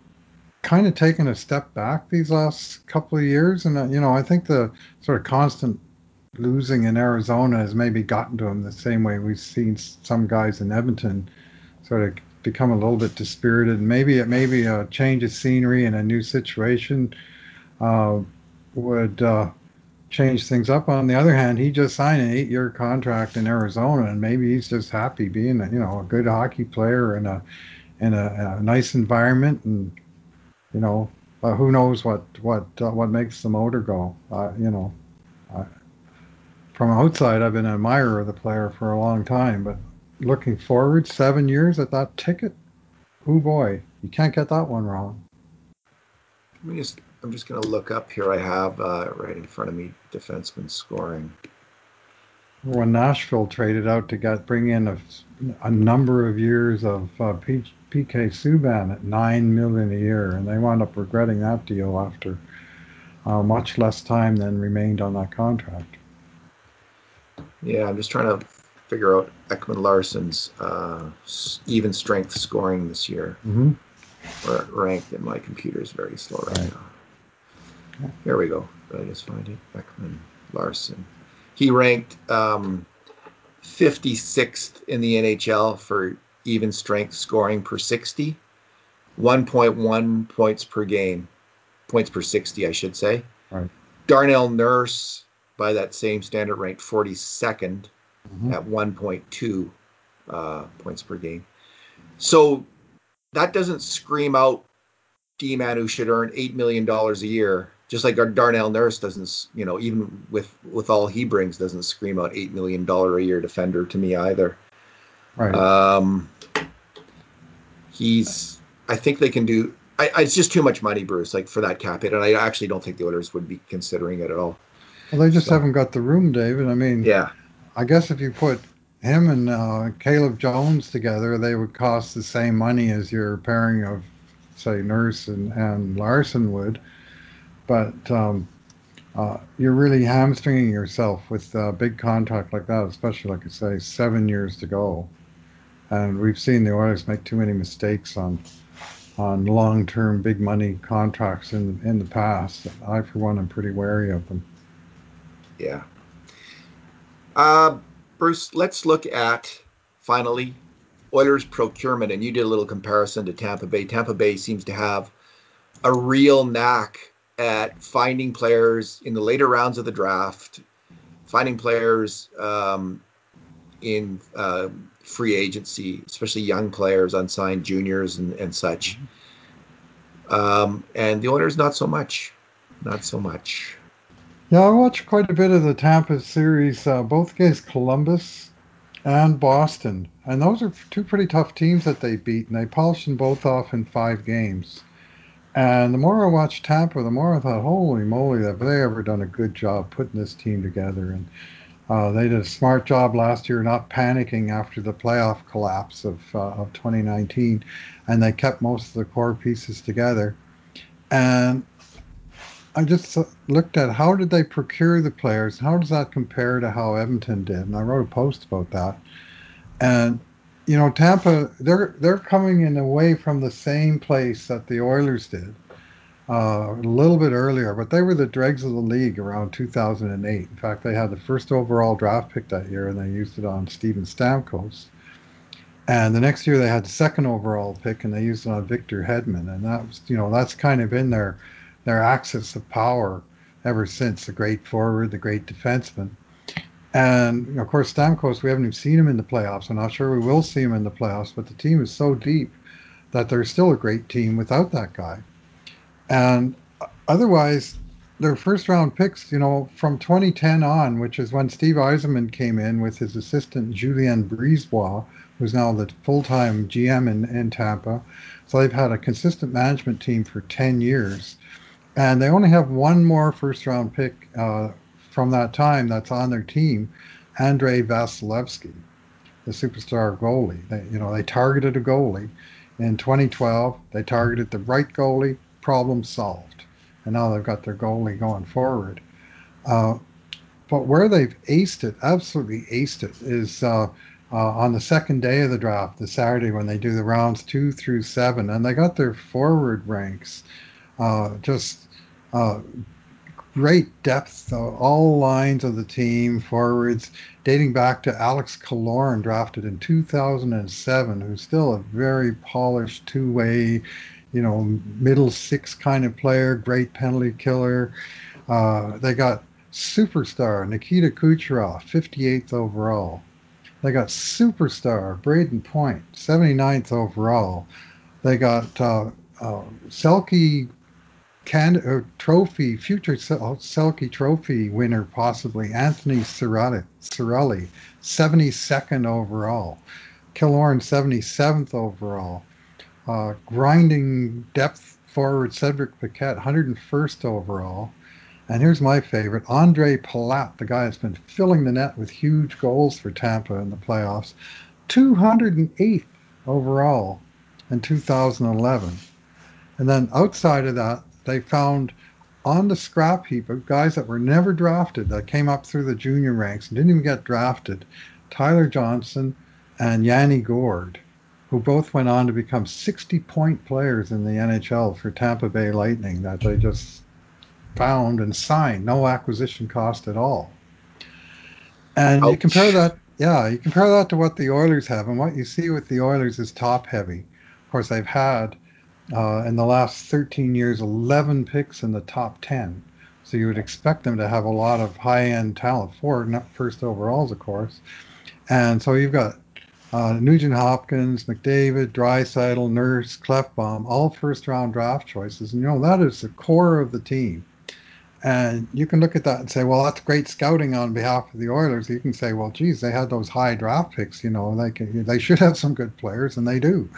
kind of taken a step back these last couple of years. And, uh, you know, I think the sort of constant losing in Arizona has maybe gotten to him the same way we've seen some guys in Edmonton sort of become a little bit dispirited. Maybe it maybe a change of scenery and a new situation uh, would uh, change things up. On the other hand, he just signed an eight-year contract in Arizona, and maybe he's just happy being, you know, a good hockey player in a in a, a nice environment, and you know, uh, who knows what what uh, what makes the motor go? Uh, you know, from outside, I've been an admirer of the player for a long time, but looking forward seven years at that ticket, oh boy, you can't get that one wrong. Let me just, I'm just going to look up here. I have uh, right in front of me defenseman scoring. When Nashville traded out to get bring in a, a number of years of uh, PK Subban at nine million a year, and they wound up regretting that deal after uh, much less time than remained on that contract. Yeah, I'm just trying to figure out Ekman Larsson's uh, even strength scoring this year. Mm-hmm. It ranked, and my computer is very slow right, right. now. Here we go. Did I just find it? Ekman Larsson. He ranked um, 56th in the NHL for even strength scoring per 60, 1.1 points per game, points per 60, I should say. Right. Darnell Nurse, by that same standard, ranked 42nd mm-hmm. at 1.2 uh, points per game. So that doesn't scream out D-man who should earn eight million dollars a year, just like our Darnell Nurse doesn't, you know, even with with all he brings, doesn't scream out eight million dollar a year defender to me either. Right. Um, he's. I think they can do. I, I, it's just too much money, Bruce, like for that cap hit, and I actually don't think the Oilers would be considering it at all. Well, they just so, haven't got the room, David. I mean, yeah. I guess if you put him and uh, Caleb Jones together, they would cost the same money as your pairing of, say, Nurse and, and Larsson would. But um, uh, you're really hamstringing yourself with a big contract like that, especially, like I say, seven years to go. And we've seen the Oilers make too many mistakes on on long-term big money contracts in in the past. I, for one, am pretty wary of them. Yeah, uh, Bruce, let's look at finally Oilers procurement. And you did a little comparison to Tampa Bay. Tampa Bay seems to have a real knack at finding players in the later rounds of the draft, finding players um, in uh, free agency, especially young players, unsigned juniors, and, and such. Um, and the owners, not so much. Not so much. Yeah, I watched quite a bit of the Tampa series, uh, both against Columbus and Boston. And those are two pretty tough teams that they beat, and they polished them both off in five games. And the more I watched Tampa, the more I thought, holy moly, have they ever done a good job putting this team together? And they did a smart job last year not panicking after the playoff collapse of, uh, of 2019, and they kept most of the core pieces together. And I just looked at how did they procure the players? How does that compare to how Edmonton did? And I wrote a post about that. And you know, Tampa they're they're coming in away from the same place that the Oilers did uh, a little bit earlier, but they were the dregs of the league around 2008. In fact, they had the first overall draft pick that year, and they used it on Steven Stamkos. And the next year they had the second overall pick, and they used it on Victor Hedman, and that was you know that's kind of been their their axis of power ever since. The great forward, the great defenseman. And of course, Stamkos, we haven't even seen him in the playoffs. I'm not sure we will see him in the playoffs, but the team is so deep that they're still a great team without that guy. And otherwise, their first round picks, you know, from 2010 on, which is when Steve Yzerman came in with his assistant Julien Brisebois, who's now the full time GM in, in Tampa. So they've had a consistent management team for 10 years and they only have one more first round pick uh, from that time that's on their team, Andrei Vasilevskiy, the superstar goalie. They, you know, they targeted a goalie, In 2012, they targeted the right goalie, problem solved. And now they've got their goalie going forward. Uh, but where they've aced it, absolutely aced it, is uh, uh, on the second day of the draft, the Saturday when they do the rounds two through seven, and they got their forward ranks uh, just uh, great depth, uh, all lines of the team, forwards, dating back to Alex Killorn, drafted in 2007, who's still a very polished two way, you know, middle six kind of player, great penalty killer. Uh, they got superstar Nikita Kucherov, 58th overall. They got superstar Brayden Point, 79th overall. They got uh, uh, Selke can uh, trophy future Selke trophy winner possibly Anthony Cirelli, Cirelli 72nd overall. Killorn 77th overall. Uh, grinding depth forward Cedric Paquette 101st overall. And here's my favorite Andre Palat, the guy that's been filling the net with huge goals for Tampa in the playoffs, 208th overall in 2011. And then outside of that, they found on the scrap heap of guys that were never drafted that came up through the junior ranks and didn't even get drafted Tyler Johnson and Yanni Gourde, who both went on to become 60 point players in the NHL for Tampa Bay Lightning that they just found and signed, no acquisition cost at all. And Ouch. you compare that, yeah, you compare that to what the Oilers have, and what you see with the Oilers is top heavy. Of course, they've had uh, in the last 13 years 11 picks in the top 10. So you would expect them to have a lot of high end talent for not first overalls, of course. And so you've got Nugent Hopkins, McDavid, Draisaitl, Nurse, Klefbom, all first round draft choices. And you know, that is the core of the team. And you can look at that and say, well, that's great scouting on behalf of the Oilers. You can say, well, geez, they had those high draft picks. You know, they can, they should have some good players, and they do.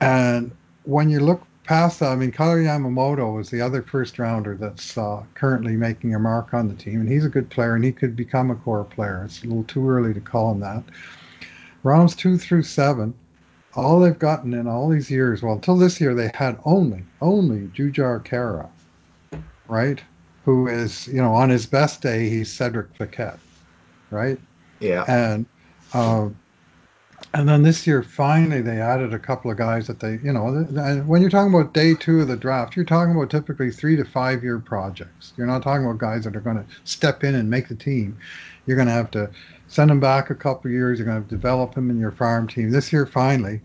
And when you look past that, I mean, Kailer Yamamoto is the other first rounder that's uh, currently making a mark on the team, and he's a good player, and he could become a core player. It's a little too early to call him that. Rounds two through seven, all they've gotten in all these years, well, until this year, they had only, only Jujhar Khaira, right? who is, you know, on his best day, he's Cedric Paquette, right? Yeah. And uh, and then this year, finally, they added a couple of guys that they, you know, when you're talking about day two of the draft, you're talking about typically three to five year projects. You're not talking about guys that are going to step in and make the team. You're going to have to send them back a couple years. You're going to develop them in your farm team. This year, finally,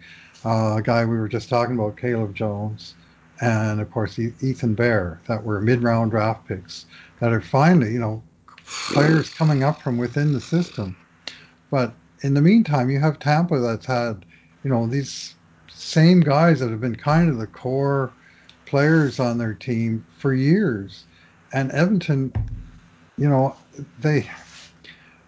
uh, a guy we were just talking about, Caleb Jones, and of course Ethan Bear that were mid-round draft picks that are finally, you know, players coming up from within the system. But in the meantime, you have Tampa that's had, you know, these same guys that have been kind of the core players on their team for years. And Edmonton, you know, they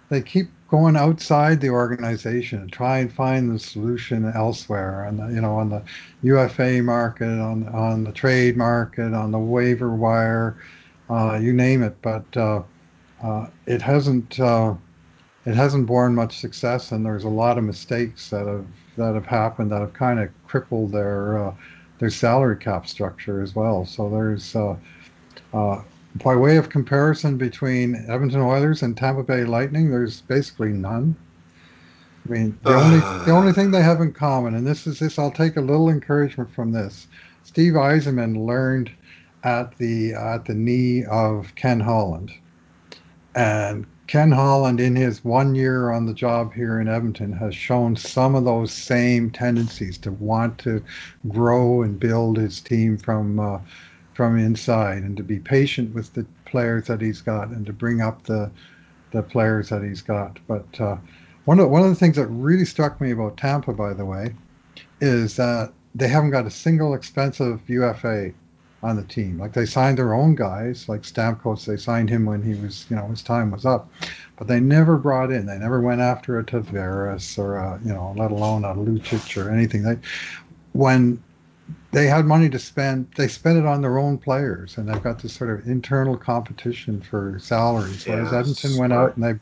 they keep going outside the organization and try and find the solution elsewhere the you know on the UFA market on on the trade market on the waiver wire uh, you name it. But uh, uh, it hasn't uh, it hasn't borne much success and there's a lot of mistakes that have that have happened that have kind of crippled their uh, their salary cap structure as well. So there's uh, by way of comparison between Edmonton Oilers and Tampa Bay Lightning, there's basically none. I mean, the only the only thing they have in common, and this is this, I'll take a little encouragement from this. Steve Yzerman learned at the at the knee of Ken Holland, and Ken Holland, in his one year on the job here in Edmonton, has shown some of those same tendencies to want to grow and build his team from uh, from inside and to be patient with the players that he's got and to bring up the the players that he's got. But uh, one of one of the things that really struck me about Tampa, by the way, is that they haven't got a single expensive UFA on the team. Like they signed their own guys, like Stamkos. They signed him when he was, you know, his time was up, but they never brought in. They never went after a Tavares or a, you know, let alone a Lucic or anything. They when they had money to spend. They spent it on their own players, and they've got this sort of internal competition for salaries. Whereas Edmonton went out and they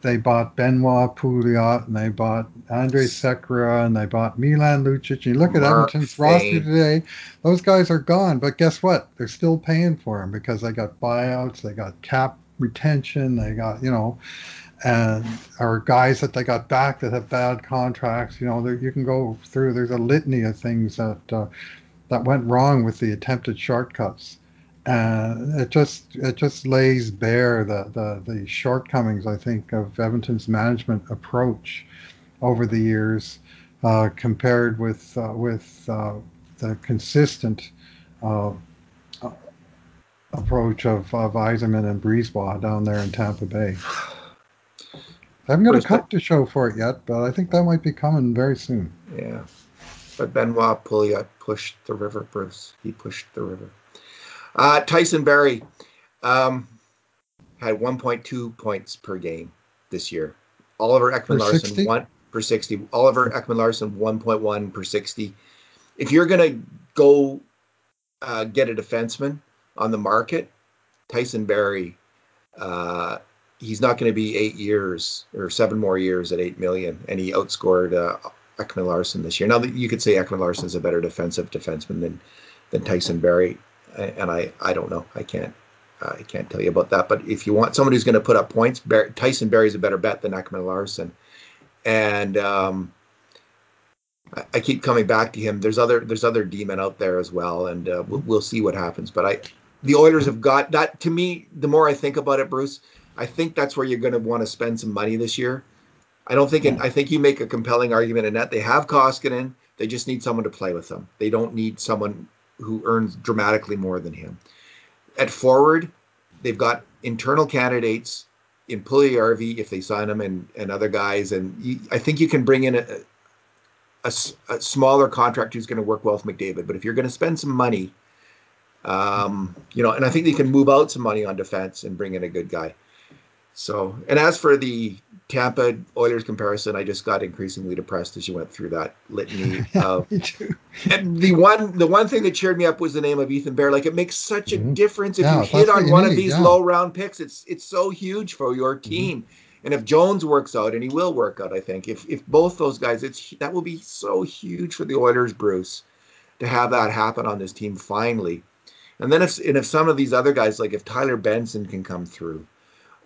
they bought Benoit Pouliot and they bought Andre Sekera and they bought Milan Lucic. You look at Mark Edmonton's roster today; those guys are gone. But guess what? They're still paying for them because they got buyouts, they got cap retention, they got you know, and or guys that they got back that have bad contracts. You know, you can go through. There's a litany of things that uh, that went wrong with the attempted shortcuts and it just it just lays bare the, the, the shortcomings I think of Edmonton's management approach over the years uh, compared with uh, with uh, the consistent uh, approach of, of Yzerman and Brisebois down there in Tampa Bay. I haven't got a cup to show for it yet, but I think that might be coming very soon. Yeah. But Benoit Pouliot pushed the river, Bruce. He pushed the river. Uh, Tyson Barrie um, had 1.2 points per game this year. Oliver Ekman Larsson one per 60. Oliver Ekman Larsson 1.1 per 60. If you're gonna go uh, get a defenseman on the market, Tyson Barrie, uh, he's not going to be eight years or seven more years at eight million, and he outscored uh, Ekman Larsson this year. Now that you could say Ekman is a better defensive defenseman than than Tyson Barrie and I I don't know. I can't I can't tell you about that. But if you want somebody who's going to put up points, Bar- Tyson Barrie's a better bet than Ekman Larsson. and um, I, I, keep coming back to him. There's other there's other demon out there as well, and uh, we'll, we'll see what happens. But I the Oilers have got that to me. The more I think about it, Bruce, I think that's where you're going to want to spend some money this year. I don't think. I think you make a compelling argument in that they have Koskinen. They just need someone to play with them. They don't need someone who earns dramatically more than him. At forward, they've got internal candidates in Puljujarvi if they sign him and, and other guys. And you, I think you can bring in a, a, a smaller contract who's going to work well with McDavid. But if you're going to spend some money, um, you know, and I think they can move out some money on defense and bring in a good guy. So, and as for the Tampa Oilers comparison, I just got increasingly depressed as you went through that litany. Of, and the one, the one thing that cheered me up was the name of Ethan Bear. Like it makes such a mm-hmm. difference if yeah, you hit on one need, of these yeah. low round picks. It's it's so huge for your mm-hmm. team. Mm-hmm. And if Jones works out, and he will work out, I think if if both those guys, it's that will be so huge for the Oilers, Bruce, to have that happen on this team finally. And then if and if some of these other guys, like if Tyler Benson can come through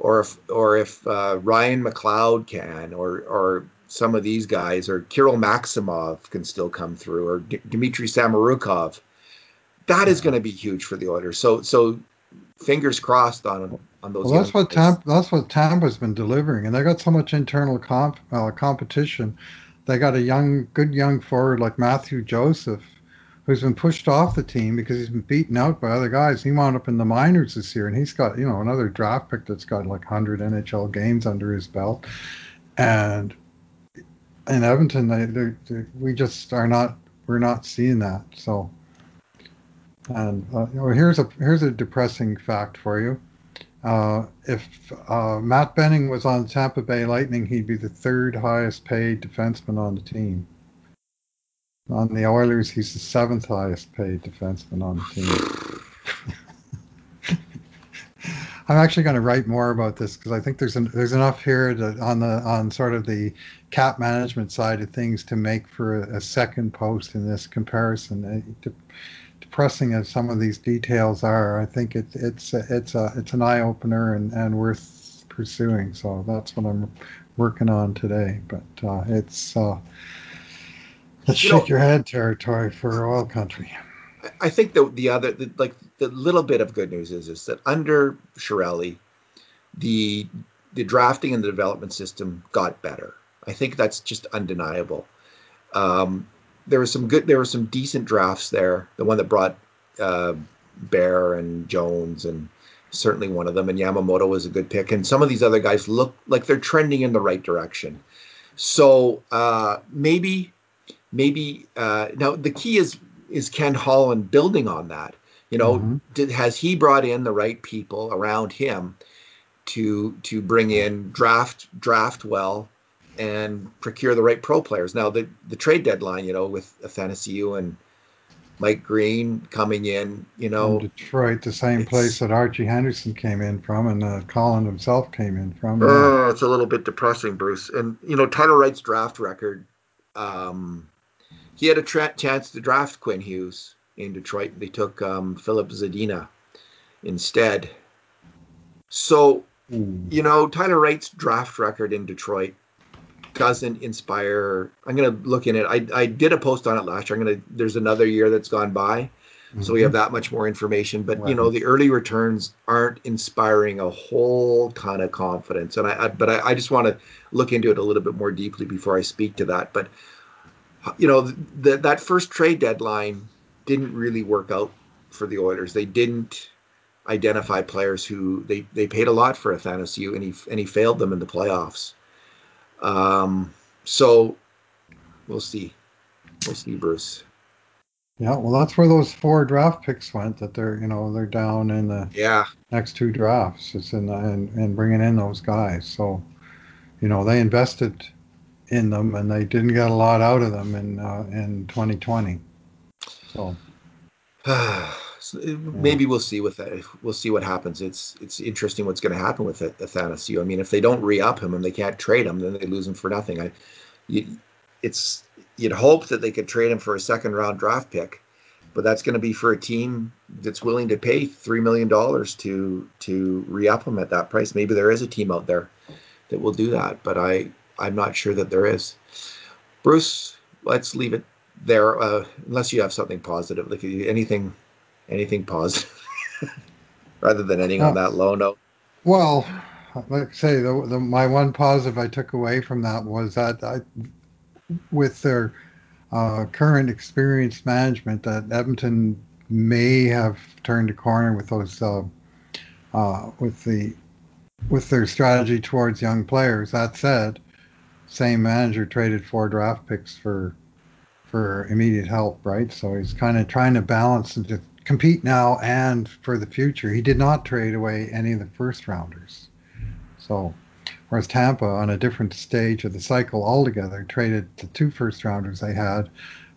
or if or if uh, Ryan McLeod can, or or some of these guys, or Kirill Maximov can still come through, or D- Dmitry Samorukov, that is going to be huge for the Oilers. So so fingers crossed on on those. Well, that's what Tampa, that's what Tampa's been delivering, and they got so much internal comp, uh, competition. They got a young, good young forward like Matthew Joseph, who's been pushed off the team because he's been beaten out by other guys. He wound up in the minors this year, and he's got you know another draft pick that's got like 100 NHL games under his belt. And in Edmonton, they, they, they, we just are not we're not seeing that. So, and uh, you know, here's a here's a depressing fact for you. Uh, if uh, Matt Benning was on Tampa Bay Lightning, he'd be the third highest paid defenseman on the team. On the Oilers, he's the seventh highest paid defenseman on the team. I'm actually going to write more about this because I think there's an, there's enough here to, on the on sort of the cap management side of things to make for a, a second post in this comparison. Uh, de- depressing as some of these details are, I think it, it's it's a, it's an eye opener and, and worth pursuing. So that's what I'm working on today. But uh, it's uh, that's shake know, your head territory for oil country. I think the the other the, like the little bit of good news is is that under Chiarelli, the the drafting and the development system got better. I think that's just undeniable. Um, there was some good, there were some decent drafts there. The one that brought uh, Bear and Jones, and certainly one of them, and Yamamoto was a good pick. And some of these other guys look like they're trending in the right direction. So uh, maybe maybe uh, now the key is is Ken Holland building on that. You know, mm-hmm. did, has he brought in the right people around him to to bring in draft draft well and procure the right pro players? Now the the trade deadline, you know, with Athanasiou and Mike Green coming in, you know. From Detroit, the same place that Archie Henderson came in from and uh, Colin himself came in from. Oh, it's a little bit depressing, Bruce. And, you know, Tyler Wright's draft record, um, he had a tra- chance to draft Quinn Hughes in Detroit. They took um, Filip Zadina instead. So, Ooh. you know, Tyler Wright's draft record in Detroit doesn't inspire. I'm going to look in it. I, I did a post on it last year. I'm going to, there's another year that's gone by. Mm-hmm. So we have mm-hmm. that much more information. But, you know, the early returns aren't inspiring a whole ton of confidence. And I, I but I, I just want to look into it a little bit more deeply before I speak to that. But, you know, the, that first trade deadline didn't really work out for the Oilers. They didn't identify players who they, they paid a lot for Athanasiou and he, and he failed them in the playoffs. Um, so we'll see. We'll see, Bruce. Yeah, well, that's where those four draft picks went. That they're, you know, they're down in the yeah next two drafts. It's in the, and and bringing in those guys. So, you know, they invested in them and they didn't get a lot out of them in uh, in 2020. So. so maybe we'll see with that. We'll see what happens. It's it's interesting what's going to happen with it, Athanasiou. I mean, if they don't re-up him and they can't trade him, then they lose him for nothing. I, you, it's you'd hope that they could trade him for a second round draft pick, but that's going to be for a team that's willing to pay three million dollars to to re-up him at that price. Maybe there is a team out there that will do that, but I I'm not sure that there is. Bruce, let's leave it there, uh, unless you have something positive, like anything, anything positive, rather than ending uh, on that low note. Well, like I say, the, the, my one positive I took away from that was that I, with their uh, current experienced management, that Edmonton may have turned a corner with those, uh, uh with the, with their strategy towards young players. That said, same manager traded four draft picks for for immediate help, right? So he's kind of trying to balance and to compete now and for the future. He did not trade away any of the first rounders. So, whereas Tampa, on a different stage of the cycle altogether, traded the two first rounders they had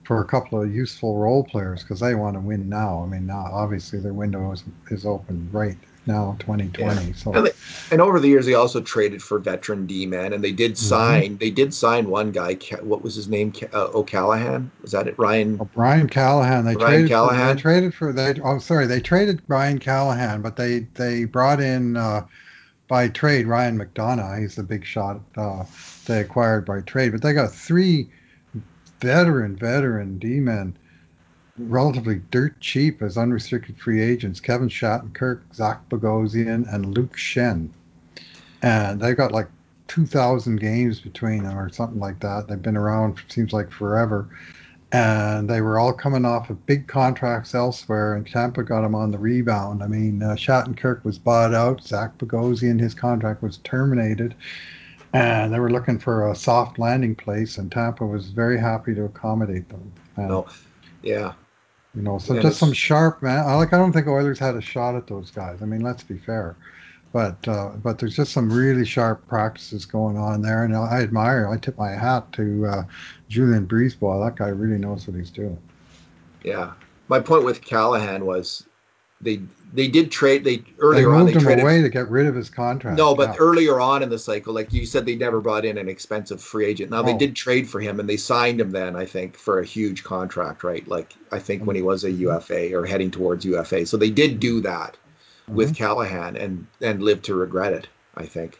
for a couple of useful role players because they want to win now. I mean, now obviously their window is, is open right now 2020 yeah. so and, they, and, over the years they also traded for veteran d-man and they did mm-hmm. sign mm-hmm. they did sign one guy what was his name uh, o'callahan was that it ryan oh, brian callahan they ryan traded callahan for, they traded for they oh sorry they traded brian callahan but they they brought in uh, by trade ryan mcdonagh he's the big shot uh, they acquired by trade but they got three veteran veteran d-men relatively dirt cheap as unrestricted free agents Kevin Shattenkirk, Zach Bogosian, and Luke Schenn. And they've got like 2,000 games between them or something like that. They've been around, seems like forever. And they were all coming off of big contracts elsewhere, and Tampa got them on the rebound. I mean, uh, Shattenkirk was bought out. Zach Bogosian, his contract was terminated. And they were looking for a soft landing place, and Tampa was very happy to accommodate them. And, yeah, you know, so just some sharp man. I Like I don't think Oilers had a shot at those guys. I mean, let's be fair, but uh, but there's just some really sharp practices going on there, and I admire. I tip my hat to uh, Julien BriseBois. That guy really knows what he's doing. Yeah, my point with Callahan was they they did trade they earlier they on they him traded away to get rid of his contract. No, but yeah. earlier on in the cycle, like you said, they never brought in an expensive free agent. Now oh. they did trade for him and they signed him then, I think, for a huge contract, right? Like I think when he was a mm-hmm. UFA or heading towards UFA. So they did do that mm-hmm. with Callahan and and lived to regret it, I think.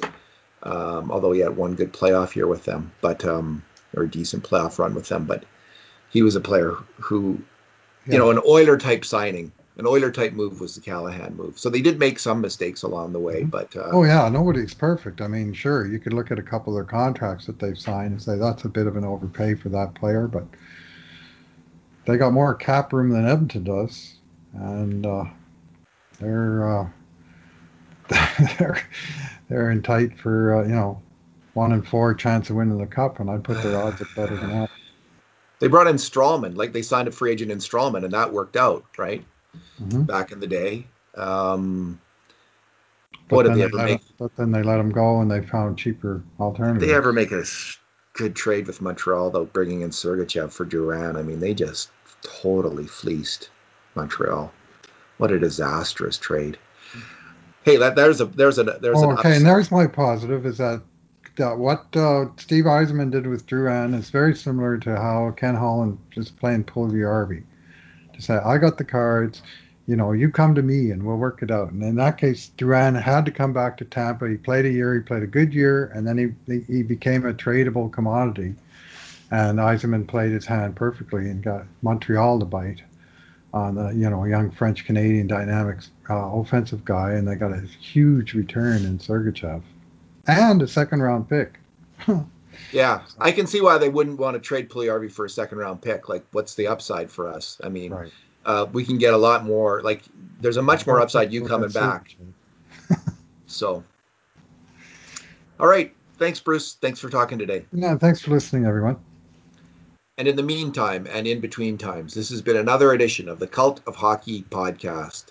Um, although he had one good playoff year with them, but um, or a decent playoff run with them, but he was a player who, yeah. you know, an Oiler type signing an Oiler type move was the Callahan move. So they did make some mistakes along the way, mm-hmm. but uh, oh yeah, nobody's perfect. I mean, sure, you could look at a couple of their contracts that they've signed and say that's a bit of an overpay for that player, but they got more cap room than Edmonton does, and uh, they're uh, they're they're in tight for uh, you know one in four chance of winning the cup, and I'd put their odds at better than that. They brought in Stralman, like they signed a free agent in Stralman, and that worked out, right? Mm-hmm. back in the day. Um, what did they, they ever make? Him, but then they let him go, and they found cheaper alternatives. Did they ever make a good trade with Montreal, though, bringing in Sergachev for Drouin? I mean, they just totally fleeced Montreal. What a disastrous trade. Hey, that there's a there's a there's oh, an okay, and there's my positive is that that what uh, Steve Yzerman did with Drouin is very similar to how Ken Holland just playing Puljujarvi. To say, I got the cards, you know, you come to me and we'll work it out. And in that case, Drouin had to come back to Tampa. He played a year, he played a good year, and then he he became a tradable commodity. And Yzerman played his hand perfectly and got Montreal to bite on the you know young French Canadian dynamics uh, offensive guy, and they got a huge return in Sergachev and a second round pick. yeah, I can see why they wouldn't want to trade Puljujarvi for a second round pick. Like, what's the upside for us? I mean, right. uh, we can get a lot more. Like, there's a much more upside you coming back. so, all right. Thanks, Bruce. Thanks for talking today. Yeah, thanks for listening, everyone. And in the meantime, and in between times, this has been another edition of the Cult of Hockey podcast.